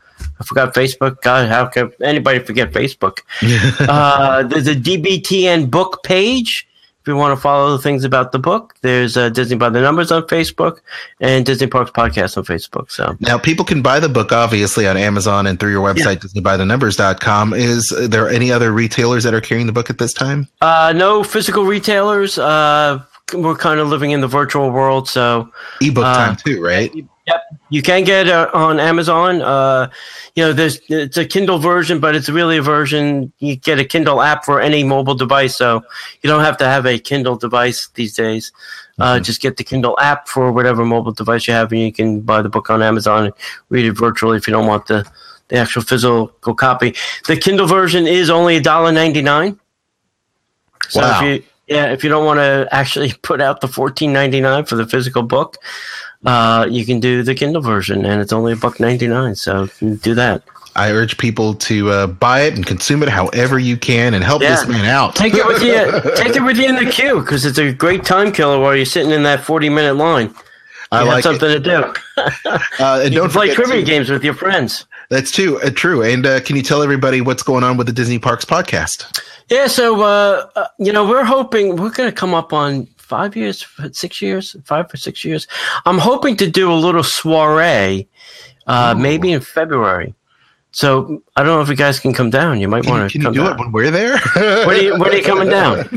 I forgot Facebook. God, how can anybody forget Facebook? uh, there's a DBTN book page. If you want to follow the things about the book, there's uh, Disney by the Numbers on Facebook and Disney Parks Podcast on Facebook. So Now, people can buy the book obviously on Amazon and through your website, DisneyByTheNumbers.com. Is there any other retailers that are carrying the book at this time? Uh, no physical retailers. We're kind of living in the virtual world, so Ebook Uh, time too, right? Yep, you can get it uh, on Amazon. Uh, you know, there's it's a Kindle version, but it's really a version. You get a Kindle app for any mobile device, so you don't have to have a Kindle device these days. Uh, just get the Kindle app for whatever mobile device you have, and you can buy the book on Amazon and read it virtually if you don't want the the actual physical copy. The Kindle version is only $1.99. So Wow. if you yeah, if you don't want to actually put out the fourteen ninety nine for the physical book, uh, you can do the Kindle version, and it's only a buck ninety nine. So do that. I urge people to uh, buy it and consume it however you can and help Yeah. this man out. Take it with you. take it with you in the queue because it's a great time killer while you're sitting in that forty minute line. I You like something to do. Uh, and don't play trivia to- games with your friends. That's too uh, true. And uh, can you tell everybody what's going on with the Disney Parks podcast? Yeah, so uh, uh, you know, we're hoping we're going to come up on five years, six years, five or six years. I'm hoping to do a little soiree, uh, maybe in February. So I don't know if you guys can come down. You might Can, want can to you come do down. it when we're there? When are you, when are you coming down?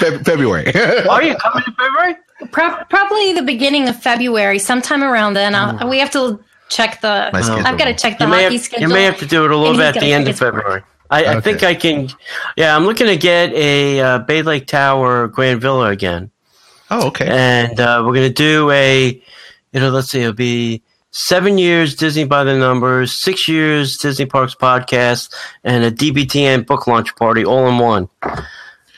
Feb- February. Are you coming in February? Pro- probably the beginning of February, sometime around then. I'll, we have to check the. My. I've got to check the You may, hockey have, schedule. you may have to do it a little bit at the end of February. I, I think I can. Yeah, I'm looking to get a uh, Bay Lake Tower Grand Villa again. oh, okay. and uh, we're gonna do a you know let's see it'll be seven years disney by the numbers six years disney parks podcast and a dbtn book launch party all in one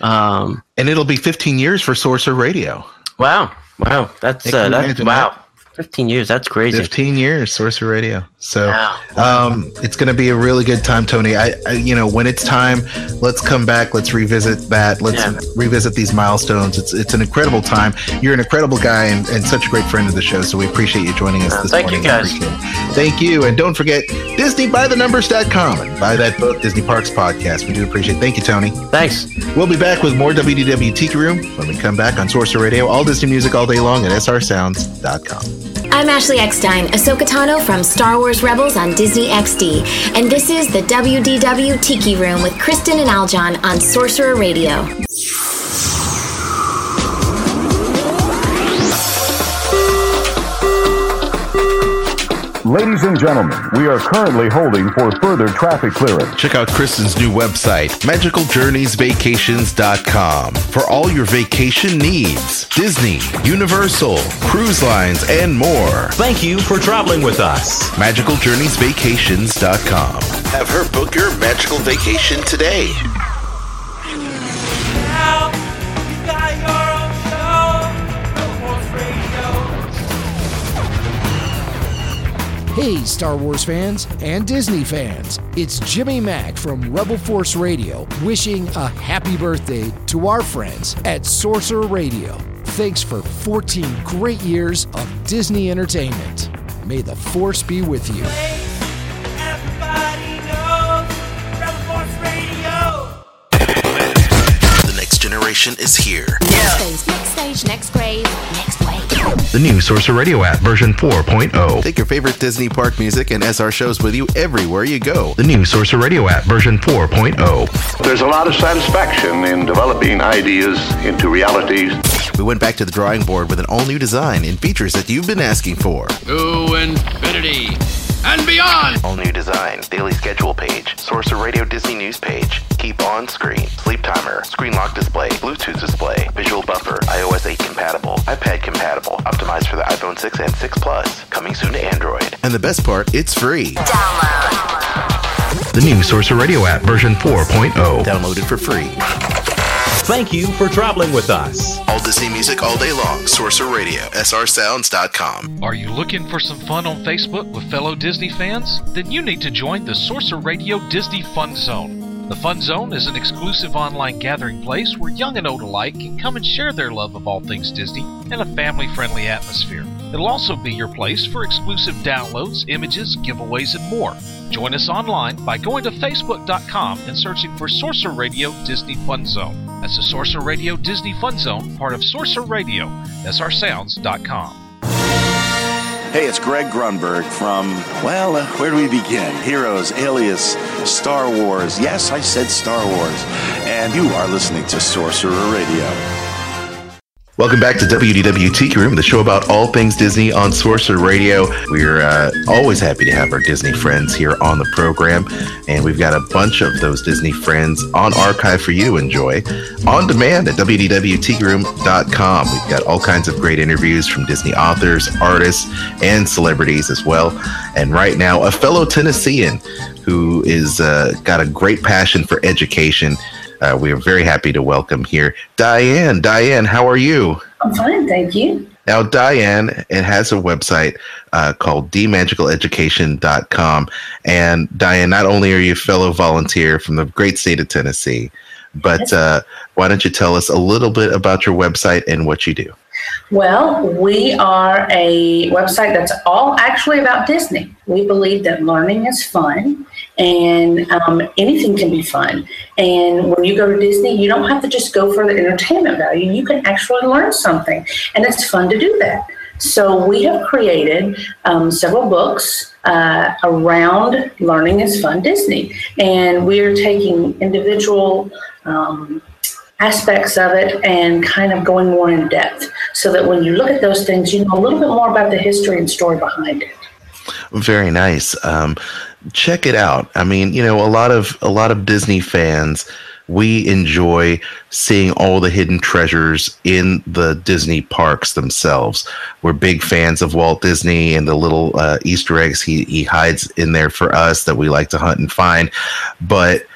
um And it'll be 15 years for Sorcerer Radio. wow wow that's uh, you that's imagine wow 15 years that's crazy 15 years, Sorcerer Radio. So, Wow. um, it's going to be a really good time, Tony. I, I, you know, when it's time, let's come back. Let's revisit that. Let's Yeah. revisit these milestones. It's, it's an incredible time. You're an incredible guy and, and such a great friend of the show. So we appreciate you joining us Uh, this thank you, morning. I guys. Thank you. And don't forget DisneyByTheNumbers.com and buy that book, Disney Parks Podcast. We do appreciate it. Thank you, Tony. thanks We'll be back with more WDW Tiki Room when we come back on Sorcerer Radio. All Disney music all day long at srsounds.com. I'm Ashley Eckstein, Ahsoka Tano from Star Wars Rebels on Disney XD, and this is the WDW Tiki Room with Kristen and Aljon on Sorcerer Radio. Ladies and gentlemen, we are currently holding for further traffic clearance. Check out Kristen's new website, magicaljourneysvacations.com, for all your vacation needs. Disney, Universal, cruise lines, and more. Thank you for traveling with us. magicaljourneysvacations.com. Have her book your magical vacation today. Hey, Star Wars fans and Disney fans, it's Jimmy Mack from Rebel Force Radio wishing a happy birthday to our friends at Sorcerer Radio. Thanks for 14 great years of Disney entertainment. May the Force be with you. Generation is here. Next stage, next stage, next grade, next wave. The new Sorcerer Radio app version 4.0. Take your favorite Disney park music and SR shows with you everywhere you go. The new Sorcerer Radio app version 4.0. There's a lot of satisfaction in developing ideas into realities. We went back to the drawing board with an all new design and features that you've been asking for. To infinity and beyond! All new design, daily schedule page, Sorcerer Radio Disney News page, keep on screen, sleep timer, screen lock display, Bluetooth display, visual buffer, iOS 8 compatible, iPad compatible, optimized for the iPhone 6 and 6 Plus, coming soon to Android. And the best part, it's free. Download. The new Sorcerer Radio app version 4.0. Download it for free. Thank you for traveling with us. All Disney music all day long. Sorcerer Radio, srsounds.com. Are you looking for some fun on Facebook with fellow Disney fans? Then you need to join the Sorcerer Radio Disney Fun Zone. The Fun Zone is an exclusive online gathering place where young and old alike can come and share their love of all things Disney in a family friendly atmosphere. It'll also be your place for exclusive downloads, images, giveaways, and more. Join us online by going to facebook.com and searching for Sorcerer Radio Disney Fun Zone. That's the Sorcerer Radio Disney Fun Zone, part of Sorcerer Radio, srsounds.com. Hey, it's Greg Grunberg from, well, uh, where do we begin? Heroes, Alias, Star Wars. Yes, I said Star Wars. And you are listening to Sorcerer Radio. Welcome back to WDW Tiki Room, the show about all things Disney on Sorcerer Radio. We're uh, always happy to have our Disney friends here on the program, and we've got a bunch of those Disney friends on archive for you to enjoy on demand at WDWTikiRoom.com. We've got all kinds of great interviews from Disney authors, artists, and celebrities as well. And right now, a fellow Tennessean who is uh, got a great passion for education. Uh, we are very happy to welcome here Diane. Diane, how are you? I'm fine, thank you. Now, Diane, it has a website uh, called dmagicaleducation.com. And Diane, not only are you a fellow volunteer from the great state of Tennessee, but uh, why don't you tell us a little bit about your website and what you do? Well, we are a website that's all actually about Disney. We believe that learning is fun and um, anything can be fun. And when you go to Disney, you don't have to just go for the entertainment value, you can actually learn something. And it's fun to do that. So we have created um, several books uh, around learning is fun Disney, and we're taking individual um, aspects of it and kind of going more in depth, so that when you look at those things, you know a little bit more about the history and story behind it. Very nice. Um, check it out. I mean, you know, a lot of a lot of Disney fans we enjoy seeing all the hidden treasures in the Disney parks themselves. We're big fans of Walt Disney and the little uh, Easter eggs he, he hides in there for us that we like to hunt and find. But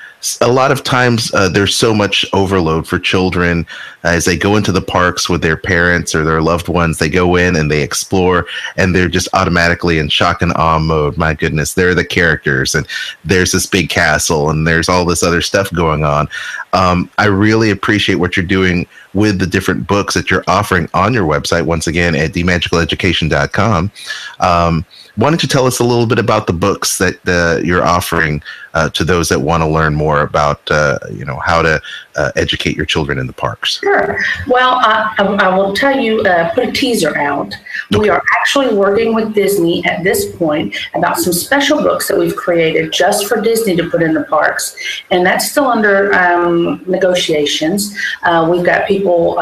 a lot of times uh, there's so much overload for children uh, as they go into the parks with their parents or their loved ones. They go in and they explore, and they're just automatically in shock and awe mode. My goodness, they're the characters, and there's this big castle, and there's all this other stuff going on. Um, I really appreciate what you're doing with the different books that you're offering on your website. Once again, at dmagicaleducation.com. Um, why don't you tell us a little bit about the books that uh, you're offering uh, to those that want to learn more about, uh, you know, how to uh, educate your children in the parks? Sure. Well, I, I will tell you, uh, put a teaser out. Okay. We are actually working with Disney at this point about some special books that we've created just for Disney to put in the parks, and that's still under um, negotiations. Uh, we've got people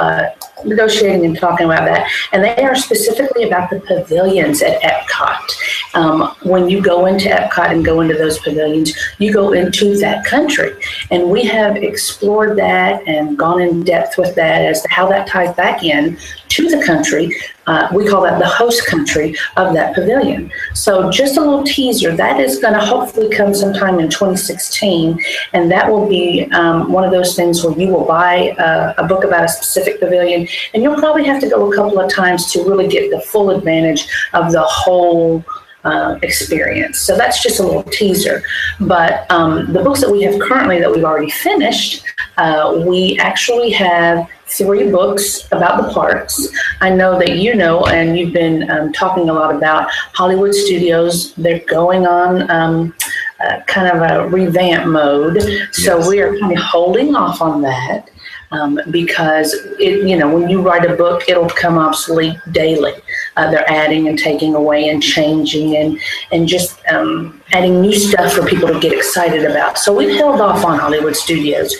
negotiating and talking about that, and they are specifically about the pavilions at Epcot. Um, when you go into Epcot and go into those pavilions, you go into that country. And we have explored that and gone in depth with that as to how that ties back in to the country. Uh, we call that the host country of that pavilion. So, just a little teaser that is going to hopefully come sometime in 2016, and that will be um, one of those things where you will buy uh, a book about a specific pavilion, and you'll probably have to go a couple of times to really get the full advantage of the whole uh, experience. So that's just a little teaser. But um, the books that we have currently that we've already finished, uh, we actually have three books about the parks. I know that you know, and you've been um, talking a lot about Hollywood Studios. They're going on. Um, uh, kind of a revamp mode. So yes. we are kind of holding off on that um, because it, you know, when you write a book, it'll become obsolete daily. Uh, they're adding and taking away and changing and and just um, adding new stuff for people to get excited about. So we've held off on Hollywood Studios.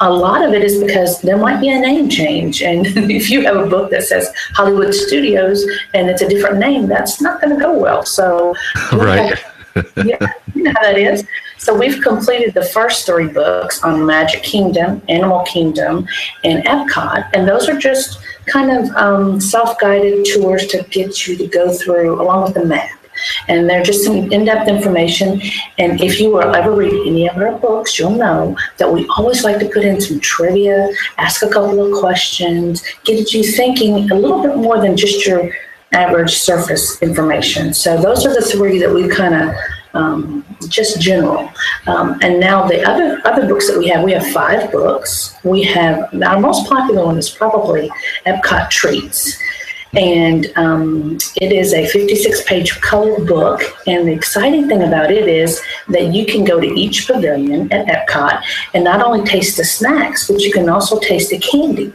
A lot of it is because there might be a name change, and if you have a book that says Hollywood Studios and it's a different name, that's not going to go well. So right. Yeah, you know how that is. So we've completed the first three books on Magic Kingdom, Animal Kingdom, and Epcot, and those are just kind of um, self-guided tours to get you to go through along with the map. And they're just some in-depth information. And if you will ever read any of our books, you'll know that we always like to put in some trivia, ask a couple of questions, get you thinking a little bit more than just your average surface information. So those are the three that we kind of um, just general. Um, and now the other other books that we have, we have five books. We have our most popular one is probably Epcot Treats. And um, it is a 56 page colored book. And the exciting thing about it is that you can go to each pavilion at Epcot and not only taste the snacks, but you can also taste the candy.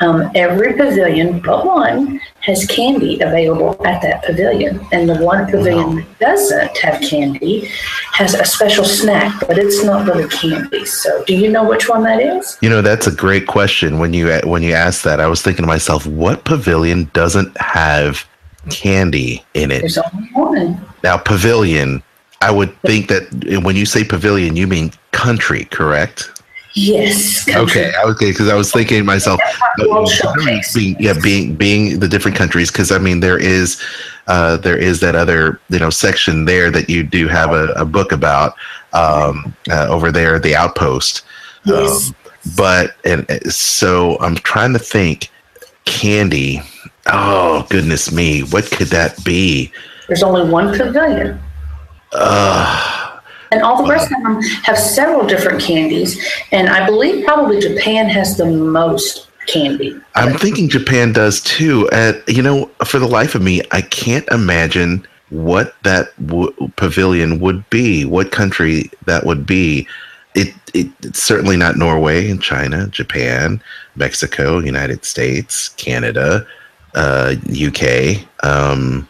Um, every pavilion but one has candy available at that pavilion. And the one pavilion that doesn't have candy has a special snack, but it's not really candy. So, do you know which one that is? You know, that's a great question. When you when you asked that, I was thinking to myself, what pavilion doesn't have candy in it? There's only one. Now, pavilion. I would think that when you say pavilion, you mean country, correct? Yes. Okay. Okay. Because I was thinking to myself, being, yeah, being being the different countries. Because I mean, there is uh, there is that other you know section there that you do have a, a book about um, uh, over there, the outpost. Yes. Um, but and uh, so I'm trying to think, candy. Oh goodness me, what could that be? There's only one pavilion. Uh and all the rest of them have several different candies. And I believe probably Japan has the most candy. I'm thinking Japan does too. And, you know, for the life of me, I can't imagine what that w- pavilion would be, what country that would be. It, it, it's certainly not Norway and China, Japan, Mexico, United States, Canada, uh, UK. Um,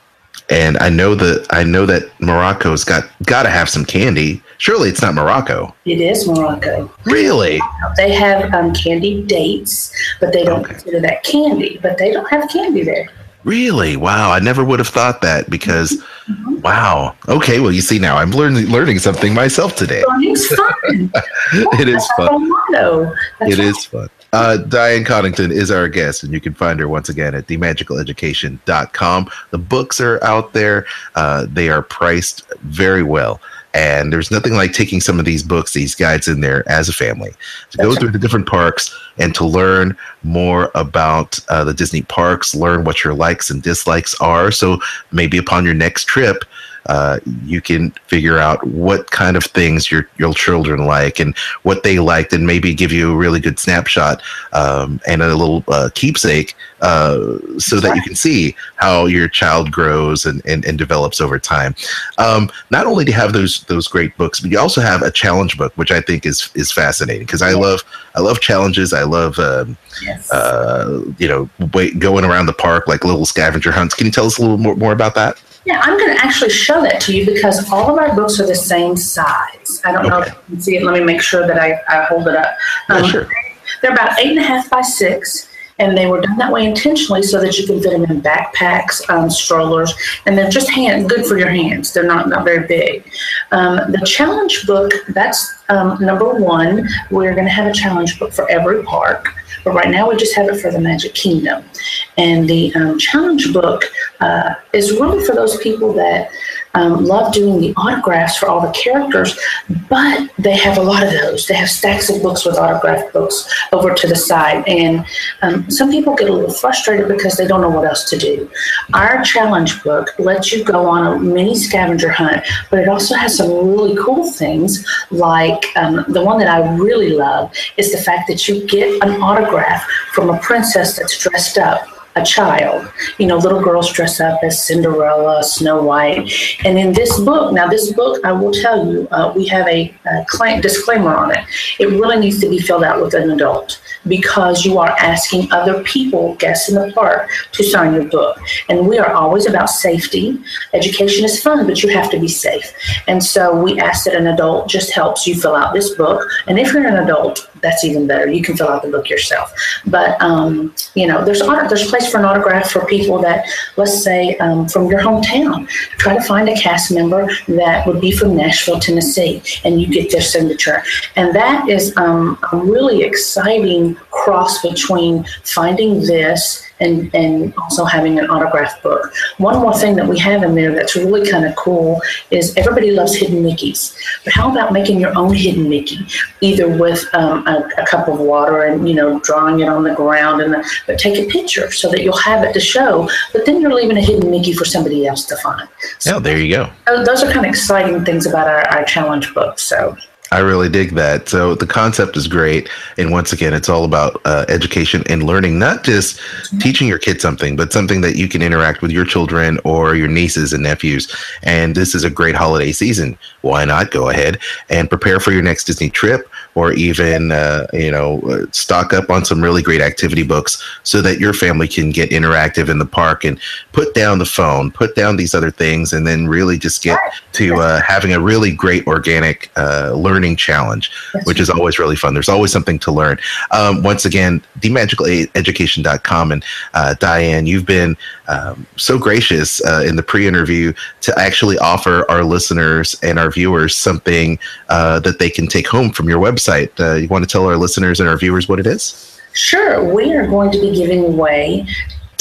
and I know that I know that Morocco's got got to have some candy. Surely it's not Morocco. It is Morocco. Really? They have um, candy dates, but they don't okay. consider that candy. But they don't have candy there. Really? Wow! I never would have thought that because, mm-hmm. wow. Okay, well, you see now I'm learning learning something myself today. Learning's fun. it is fun. It right. is fun. Uh, Diane Coddington is our guest, and you can find her once again at dmagicaleducation.com. The books are out there, uh, they are priced very well. And there's nothing like taking some of these books, these guides in there as a family to go through the different parks and to learn more about uh, the Disney parks, learn what your likes and dislikes are. So maybe upon your next trip, uh, you can figure out what kind of things your your children like and what they liked, and maybe give you a really good snapshot um, and a little uh, keepsake, uh, so that you can see how your child grows and, and, and develops over time. Um, not only do you have those those great books, but you also have a challenge book, which I think is is fascinating because I love I love challenges. I love um, yes. Uh, you know wait, going around the park like little scavenger hunts. Can you tell us a little more, more about that? Yeah, I'm going to actually show that to you because all of our books are the same size. I don't okay. know if you can see it. Let me make sure that I, I hold it up. Um, yeah, sure. They're about eight and a half by six and they were done that way intentionally so that you can fit them in backpacks, um, strollers, and they're just hand good for your hands. They're not not very big. Um, the challenge book that's um, number one. We're going to have a challenge book for every park, but right now we just have it for the Magic Kingdom, and the um, challenge book uh, is really for those people that um, love doing the autographs for all the characters, but they have a lot of those. They have stacks of books with autographed books over to the side. And um, some people get a little frustrated because they don't know what else to do. Our challenge book lets you go on a mini scavenger hunt, but it also has some really cool things like um, the one that I really love is the fact that you get an autograph from a princess that's dressed up a child. You know, little girls dress up as Cinderella, Snow White. And in this book, now this book, I will tell you, uh, we have a, a disclaimer on it. It really needs to be filled out with an adult because you are asking other people, guests in the park, to sign your book. And we are always about safety. Education is fun, but you have to be safe. And so we ask that an adult just helps you fill out this book. And if you're an adult, that's even better. You can fill out the book yourself. But um, you know, there's there's a place for an autograph for people that, let's say, um, from your hometown. Try to find a cast member that would be from Nashville, Tennessee, and you get their signature. And that is um, a really exciting cross between finding this and, and also having an autograph book. One more thing that we have in there that's really kind of cool is everybody loves hidden Mickeys. But how about making your own hidden Mickey, either with um, a, a, cup of water and, you know, drawing it on the ground, and the, but take a picture so that you'll have it to show, but then you're leaving a hidden Mickey for somebody else to find. So yeah, there you go. Those are kind of exciting things about our, our challenge book. So I really dig that. So the concept is great, and once again, it's all about uh, education and learning, not just mm-hmm. teaching your kids something, but something that you can interact with your children or your nieces and nephews. And this is a great holiday season. Why not go ahead and prepare for your next Disney trip, or even uh, you know uh, stock up on some really great activity books so that your family can get interactive in the park and put down the phone, put down these other things, and then really just get to uh, having a really great organic uh, learning challenge, which is always really fun. There's always something to learn. Um, once again, dmagicaleducation.com. And uh, Diane, you've been um, so gracious uh, in the pre interview to actually offer our listeners and our viewers something uh, that they can take home from your website. Uh, you want to tell our listeners and our viewers what it is? Sure. We are going to be giving away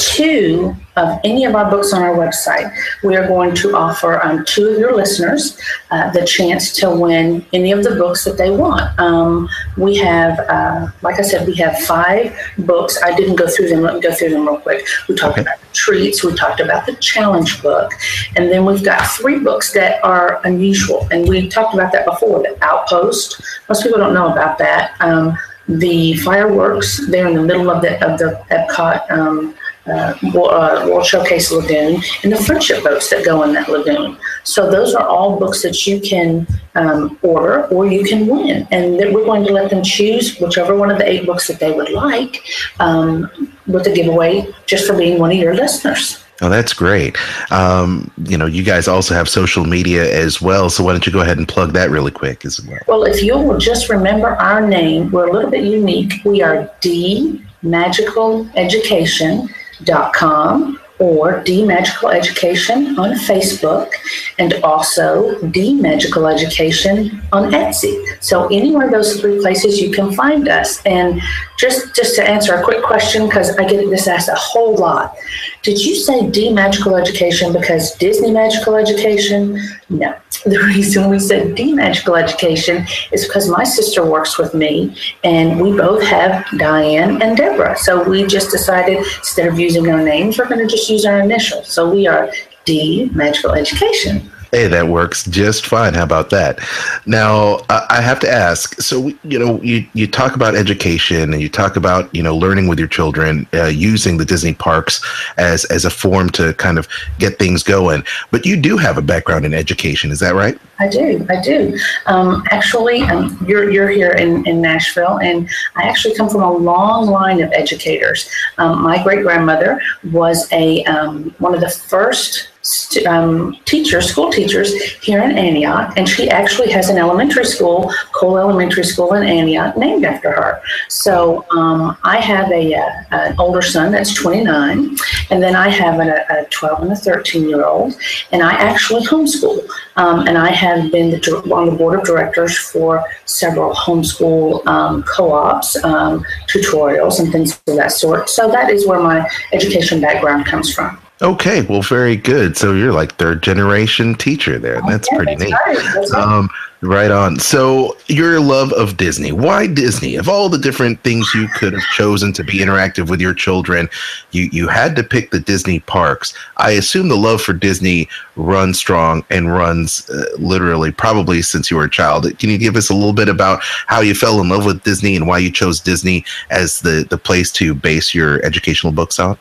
two of any of our books on our website, we are going to offer um, two of your listeners uh, the chance to win any of the books that they want. Um, we have, uh, like I said, we have five books. I didn't go through them. Let me go through them real quick. We talked about the treats. We talked about the challenge book. And then we've got three books that are unusual. And we talked about that before the Outpost. Most people don't know about that. Um, the fireworks They're in the middle of the of the Epcot um, uh, World Showcase Lagoon and the friendship boats that go in that lagoon. So those are all books that you can um, order or you can win, and we're going to let them choose whichever one of the eight books that they would like um, with the giveaway just for being one of your listeners. Oh, that's great. Um, you know, you guys also have social media as well. So why don't you go ahead and plug that really quick as well? Well, if you will just remember our name, we're a little bit unique. We are D Magical Education com or D Magical Education on Facebook and also D Magical Education on Etsy. So anywhere those three places you can find us. And just just to answer a quick question because I get this asked a whole lot. Did you say D Magical Education because Disney Magical Education? No. The reason we said D Magical Education is because my sister works with me and we both have Diane and Deborah. So we just decided instead of using our names, we're going to just use our initials. So we are D Magical Education. Hey, that works just fine. How about that? Now, I have to ask. So, you know, you, you talk about education and you talk about you know learning with your children, uh, using the Disney parks as as a form to kind of get things going. But you do have a background in education, is that right? I do. I do. Um, actually, um, you're you're here in, in Nashville, and I actually come from a long line of educators. Um, my great grandmother was a um, one of the first um, teachers, school teachers here in Antioch, and she actually has an elementary school, Cole Elementary School in Antioch, named after her. So um, I have a, a, uh, an older son that's 29, and then I have a, a 12 and a 13 year old, and I actually homeschool. Um, and I have been the, on the board of directors for several homeschool um, co-ops, um, tutorials, and things of that sort. So that is where my education background comes from. Okay, well, very good. So you're like third generation teacher there. That's Yeah, pretty that's neat. right, that's right. Um, right on. So your love of Disney. Why Disney? Of all the different things you could have chosen to be interactive with your children, you you had to pick the Disney parks. I assume the love for Disney runs strong and runs uh, literally probably since you were a child. Can you give us a little bit about how you fell in love with Disney and why you chose Disney as the the place to base your educational books on?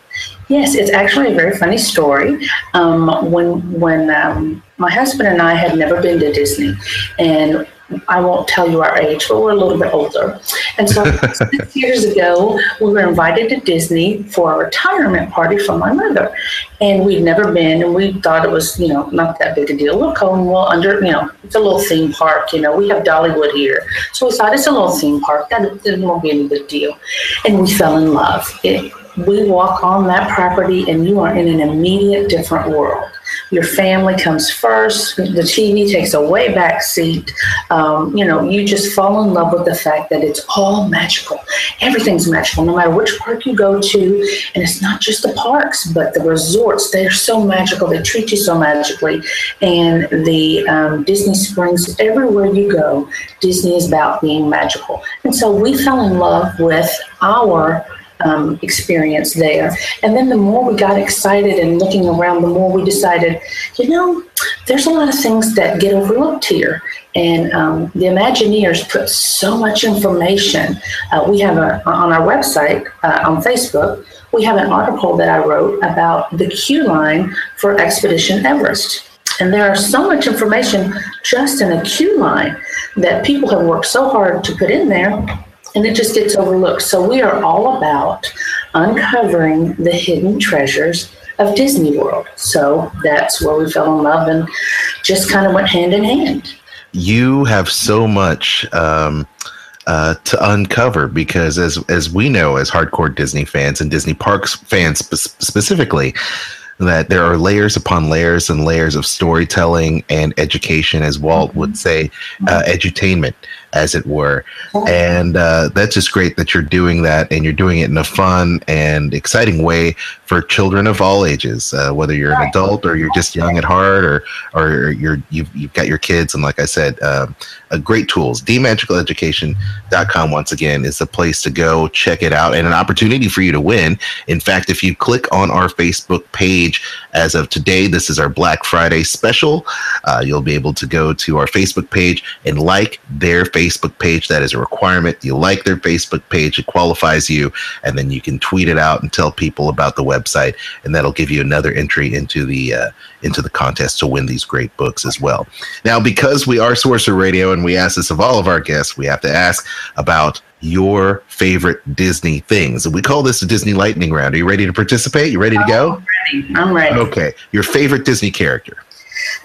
Yes, it's actually a very funny story. Um, when when um, my husband and I had never been to Disney, and I won't tell you our age, but we're a little bit older. And so six years ago, we were invited to Disney for a retirement party for my mother, and we'd never been, and we thought it was you know not that big a deal. We're Look, well under you know it's a little theme park. You know we have Dollywood here, so we thought it's a little theme park. That it won't be any big deal, and we fell in love. It, we walk on that property and you are in an immediate different world. Your family comes first. The TV takes a way back seat. Um, you know, you just fall in love with the fact that it's all magical. Everything's magical, no matter which park you go to. And it's not just the parks, but the resorts. They're so magical. They treat you so magically. And the um, Disney Springs, everywhere you go, Disney is about being magical. And so we fell in love with our um, experience there. And then the more we got excited and looking around, the more we decided, you know, there's a lot of things that get overlooked here. And um, the Imagineers put so much information. Uh, we have a, on our website, uh, on Facebook, we have an article that I wrote about the queue line for Expedition Everest. And there are so much information just in a queue line that people have worked so hard to put in there and it just gets overlooked. So we are all about uncovering the hidden treasures of Disney World. So that's where we fell in love and just kind of went hand in hand. you have so much um, uh, to uncover because, as as we know, as hardcore Disney fans and Disney Parks fans spe- specifically, that there are layers upon layers and layers of storytelling and education, as Walt would say, uh, edutainment, as it were. And uh, that's just great that you're doing that and you're doing it in a fun and exciting way for children of all ages, uh, whether you're an adult or you're just young at heart or or you're you've, you've got your kids. And like I said, um, uh, great tools. DMagicalEducation.com once again is the place to go check it out and an opportunity for you to win. In fact, if you click on our Facebook page as of today, this is our Black Friday special. Uh, you'll be able to go to our Facebook page and like their Facebook page. That is a requirement. You like their Facebook page, it qualifies you, and then you can tweet it out and tell people about the website, and that'll give you another entry into the uh, into the contest to win these great books as well. Now, because we are Sorcerer Radio and we ask this of all of our guests, we have to ask about your favorite Disney things. And we call this a Disney lightning round. Are you ready to participate? You ready to go? I'm ready. I'm ready. Okay. Your favorite Disney character.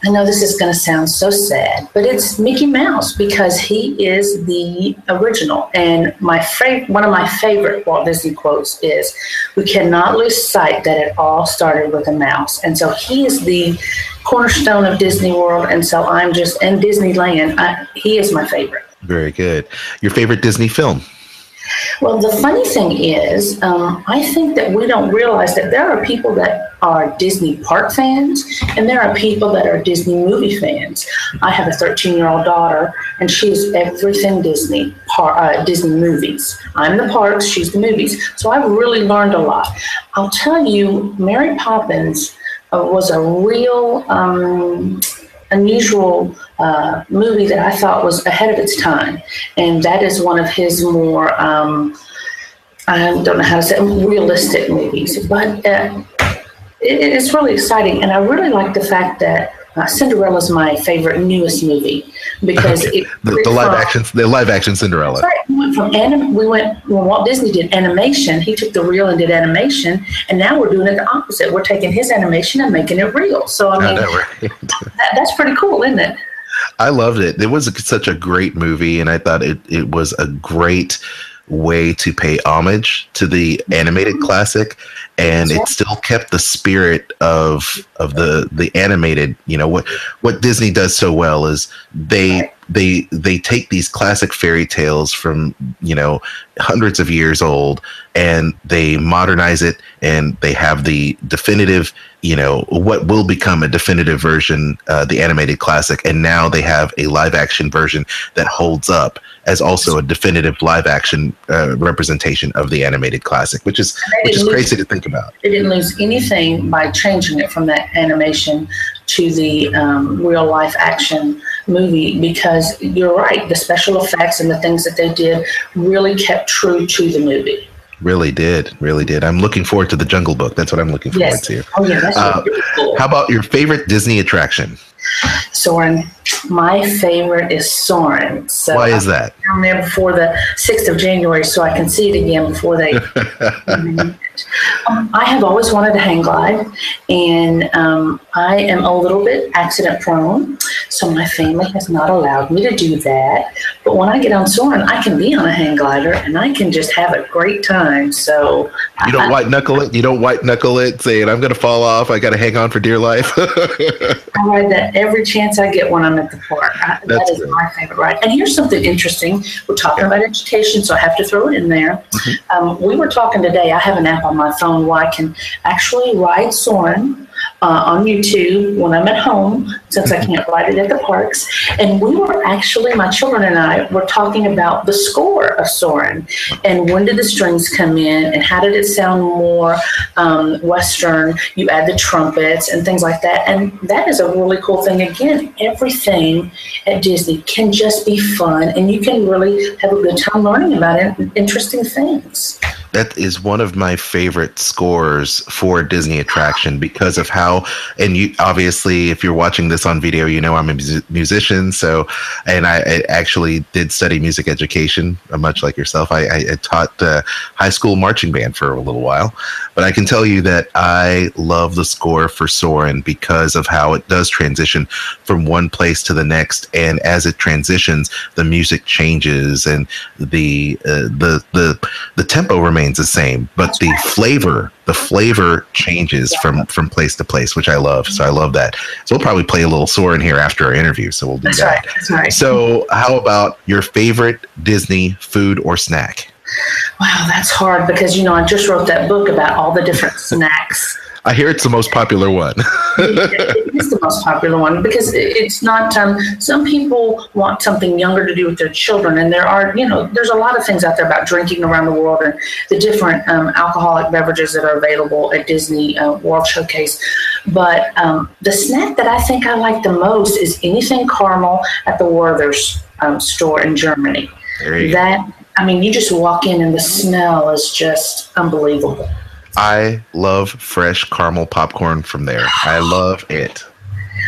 I know this is going to sound so sad, but it's Mickey Mouse because he is the original. And my fav- one of my favorite Walt Disney quotes is, "We cannot lose sight that it all started with a mouse." And so he is the cornerstone of Disney World. And so I'm just in Disneyland. I, he is my favorite. Very good. Your favorite Disney film. Well, the funny thing is, um, I think that we don't realize that there are people that are Disney park fans and there are people that are Disney movie fans. I have a 13 year old daughter and she's everything Disney, par- uh, Disney movies. I'm the parks, she's the movies. So I've really learned a lot. I'll tell you, Mary Poppins uh, was a real um, unusual uh, movie that I thought was ahead of its time, and that is one of his more um, I don't know how to say it, realistic movies, but uh, it, it's really exciting, and I really like the fact that. Uh, Cinderella is my favorite newest movie because it The, the live action, the live action Cinderella. right. We went from anim- we went when Walt Disney did animation. He took the real and did animation, and now we're doing it the opposite. We're taking his animation and making it real. So I I mean, know, right? that, that's pretty cool, isn't it? I loved it. It was such a great movie, and I thought it, it was a great way to pay homage to the animated mm-hmm. classic and it still kept the spirit of of the the animated you know what what disney does so well is they they they take these classic fairy tales from you know hundreds of years old and they modernize it and they have the definitive you know what will become a definitive version uh, the animated classic. And now they have a live action version that holds up as also a definitive live action uh, representation of the animated classic which is which is crazy to think about. They didn't lose anything by changing it from that animation to the um, real life action movie because you're right, the special effects and the things that they did really kept true to the movie. really did really did i'm looking forward to the jungle book that's what i'm looking forward Yes. to Oh, yeah, that's Uh, really cool. how about your favorite disney attraction Soarin', my favorite is Soarin'. So Why is that? I'm down there before the 6th of January so I can see it again before they. um, I have always wanted a hang glide, and um, I am a little bit accident prone, so my family has not allowed me to do that. But when I get on Soarin', I can be on a hang glider and I can just have a great time. So you don't white knuckle it you don't white knuckle it saying i'm gonna fall off i gotta hang on for dear life I ride that every chance I get when I'm at the park. I, That's is good. my favorite ride. And here's something interesting. We're talking about education, so I have to throw it in there. Mm-hmm. Um, we were talking today. I have an app on my phone where I can actually ride Soarin' uh, on YouTube when I'm at home, since I can't ride it at the parks. And we were actually, my children and I were talking about the score of Soarin' and when did the strings come in and how did it sound more um, Western? You add the trumpets and things like that. And that is a really cool thing. Again, everything at Disney can just be fun and you can really have a good time learning about it, interesting things. That is one of my favorite scores for a Disney attraction because of how, and you obviously, if you're watching this on video, you know I'm a mus- musician. So, and I, I actually did study music education, uh, much like yourself. I, I, I taught uh, high school marching band for a little while, but I can tell you that I love the score for Soarin' because of how it does transition from one place to the next, and as it transitions, the music changes and the uh, the the the tempo remains the same, but the flavor the flavor changes from from place to place, which I love. So I love that. So we'll probably play a little Soarin' here after our interview. So we'll do That's that. right. That's right. So how about your favorite Disney food or snack? Wow, that's hard because, you know, I just wrote that book about all the different snacks. I hear it's the most popular one. it is the most popular one because it's not. Um, some people want something younger to do with their children, and there are, you know, there's a lot of things out there about drinking around the world and the different um, alcoholic beverages that are available at Disney uh, World Showcase. But um, the snack that I think I like the most is anything caramel at the Werther's um, store in Germany. There you go. That I mean, you just walk in and the smell is just unbelievable. I love fresh caramel popcorn from there. I love it.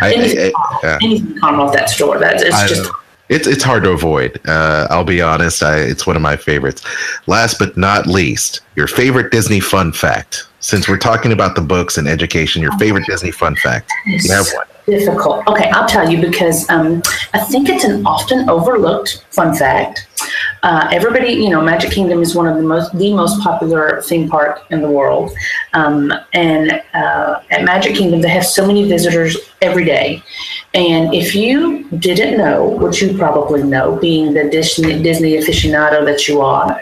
I, I, Anything, I- yeah. anything caramel at that store. That's it's I just know. It's it's hard to avoid. Uh, I'll be honest. I, it's one of my favorites. Last but not least, your favorite Disney fun fact. Since we're talking about the books and education, your favorite Disney fun fact. You have one. Difficult. Okay, I'll tell you because um, I think it's an often overlooked fun fact. Uh, everybody, you know, Magic Kingdom is one of the most the most popular theme park in the world, um, and uh, at Magic Kingdom they have so many visitors every day. And if you didn't know, which you probably know, being the Disney, Disney aficionado that you are,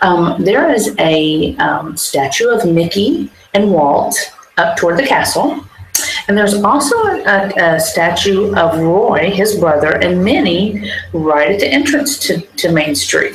um, there is a um, statue of Mickey and Walt up toward the castle. And there's also a, a statue of Roy, his brother, and Minnie right at the entrance to, to Main Street.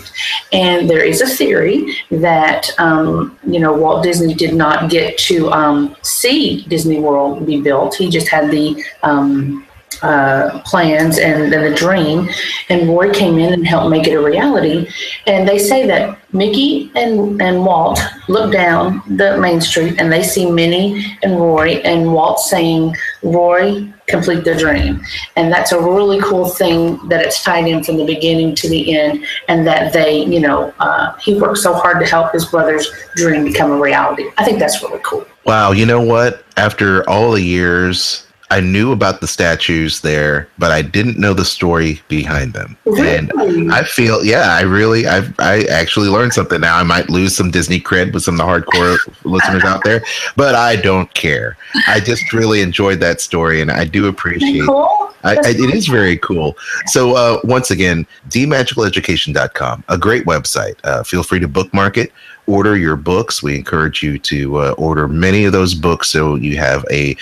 And there is a theory that, um, you know, Walt Disney did not get to um, see Disney World be built. He just had the um, uh, plans and then the dream, and Roy came in and helped make it a reality. And they say that Mickey and, and Walt look down the main street and they see Minnie and Roy, and Walt saying, Roy, complete the dream. And that's a really cool thing that it's tied in from the beginning to the end, and that they, you know, uh, he worked so hard to help his brother's dream become a reality. I think that's really cool. Wow, you know what? After all the years, I knew about the statues there, but I didn't know the story behind them. Really? And I feel, yeah, I really, I, I actually learned something. Now I might lose some Disney cred with some of the hardcore listeners out there, but I don't care. I just really enjoyed that story, and I do appreciate. Cool. I, I, it is very cool. So uh, once again, dmagicaleducation.com, a great website. Uh, feel free to bookmark it. Order your books. We encourage you to uh, order many of those books so you have a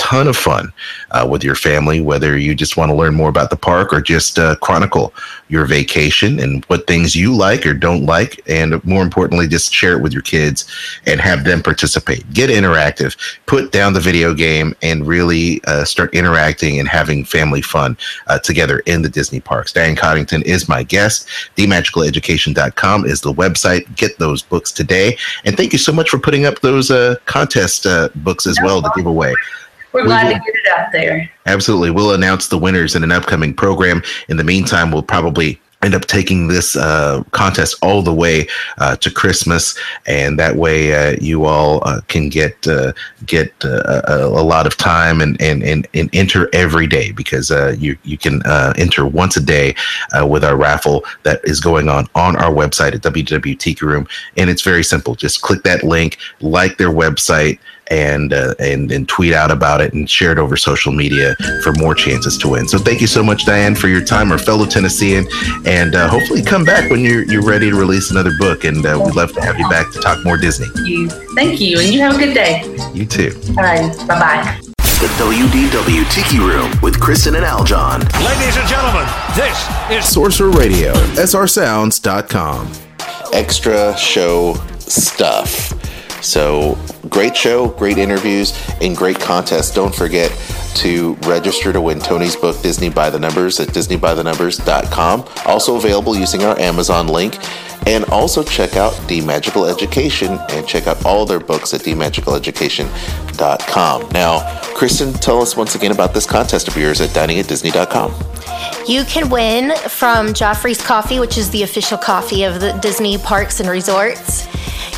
ton of fun uh, with your family, whether you just want to learn more about the park or just uh, chronicle your vacation and what things you like or don't like. And more importantly, just share it with your kids and have them participate. Get interactive, put down the video game, and really uh, start interacting and having family fun uh, together in the Disney parks. Diane Coddington is my guest. DMagicalEducation.com is the website. Get those books today. And thank you so much for putting up those uh, contest uh, books as well to give away. We're We glad will- to get it out there. Absolutely. We'll announce the winners in an upcoming program. In the meantime, we'll probably end up taking this uh, contest all the way uh, to Christmas, and that way uh, you all uh, can get uh, get uh, a, a lot of time and, and, and, and enter every day because uh, you you can uh, enter once a day uh, with our raffle that is going on on our website at WWTK Room, and it's very simple. Just click that link, like their website and uh, and and tweet out about it and share it over social media for more chances to win. So thank you so much, Diane, for your time, our fellow Tennessean, and uh, hopefully come back when you're you're ready to release another book. And uh, we'd love to have you back to talk more Disney. You. Thank you, and you have a good day. You too. All right. Bye bye. The WDW Tiki Room with Kristen and Aljon. Ladies and gentlemen, this is Sorcerer Radio, srsounds.com. Extra show stuff. So, great show, great interviews, and great contests. Don't forget to register to win Tony's book, Disney by the Numbers, at disneybythenumbers.com. Also available using our Amazon link. And also check out D Magical Education and check out all their books at dmagicaleducation.com. Now, Kristen, tell us once again about this contest of yours at diningatdisney.com. You can win from Joffrey's Coffee, which is the official coffee of the Disney parks and resorts.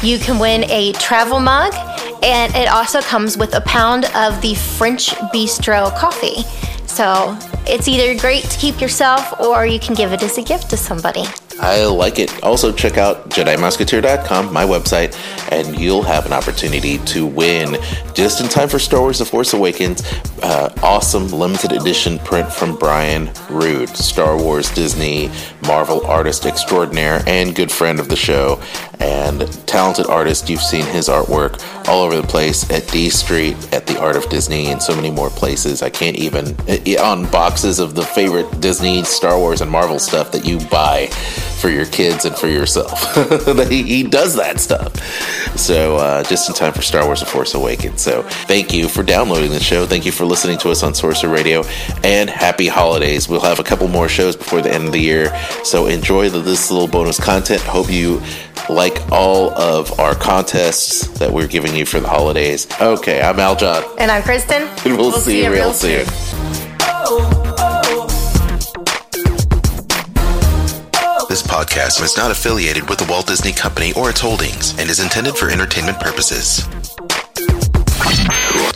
You can win a travel mug, and it also comes with a pound of the French Bistro coffee. So it's either great to keep yourself or you can give it as a gift to somebody. I like it. Also, check out JediMouseketeer.com, my website, and you'll have an opportunity to win just in time for Star Wars The Force Awakens. Uh, awesome limited edition print from Brian Rood, Star Wars, Disney, Marvel artist extraordinaire, and good friend of the show, and talented artist. You've seen his artwork all over the place at D Street, at the Art of Disney, and so many more places. I can't even, on boxes of the favorite Disney, Star Wars, and Marvel stuff that you buy for your kids and for yourself. he, he does that stuff. So, uh, just in time for Star Wars The Force Awakens. So, thank you for downloading the show. Thank you for listening to us on Sorcerer Radio. And happy holidays. We'll have a couple more shows before the end of the year. So, enjoy the, this little bonus content. Hope you like all of our contests that we're giving you for the holidays. Okay, I'm Aljon. And I'm Kristen. And we'll, see, you real soon. This podcast is not affiliated with the Walt Disney Company or its holdings and is intended for entertainment purposes.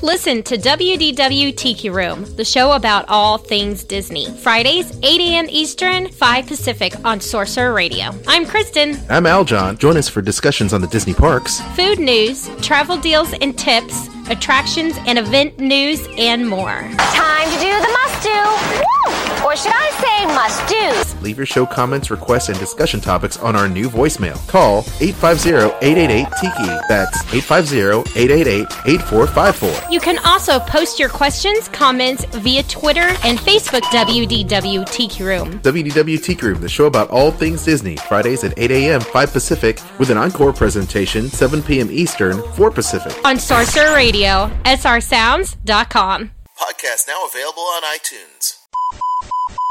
Listen to WDW Tiki Room, the show about all things Disney. Fridays, 8 a.m. Eastern, 5 Pacific on Sorcerer Radio. I'm Kristen. I'm Aljon. Join us for discussions on the Disney parks. Food news, travel deals and tips, attractions and event news, and more. Time to do the must do. Or should I say must do's? Leave your show comments, requests, and discussion topics on our new voicemail. Call 850-888-TIKI. That's 850-888-8454. You can also post your questions, comments via Twitter and Facebook WDW Tiki Room. WDW Tiki Room, the show about all things Disney. Fridays at 8 a.m., 5 Pacific, with an encore presentation, 7 p.m. Eastern, 4 Pacific. On Sorcerer Radio, srsounds.com. Podcast now available on iTunes.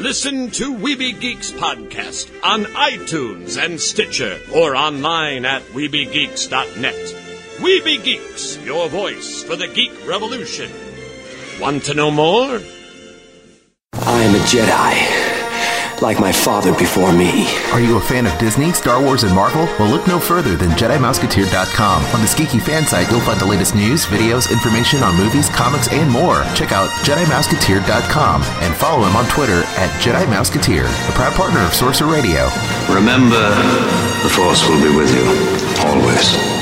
Listen to Weeby Geeks podcast on iTunes and Stitcher or online at WeebyGeeks.net. Weeby Geeks, your voice for the geek revolution. Want to know more? I am a Jedi, like my father before me. Are you a fan of Disney, Star Wars, and Marvel? Well, look no further than JediMouseketeer.com. On the geeky fan site, you'll find the latest news, videos, information on movies, comics, and more. Check out JediMouseketeer.com and follow him on Twitter at Jedi Mouseketeer, a proud partner of Sorcerer Radio. Remember, the Force will be with you, always.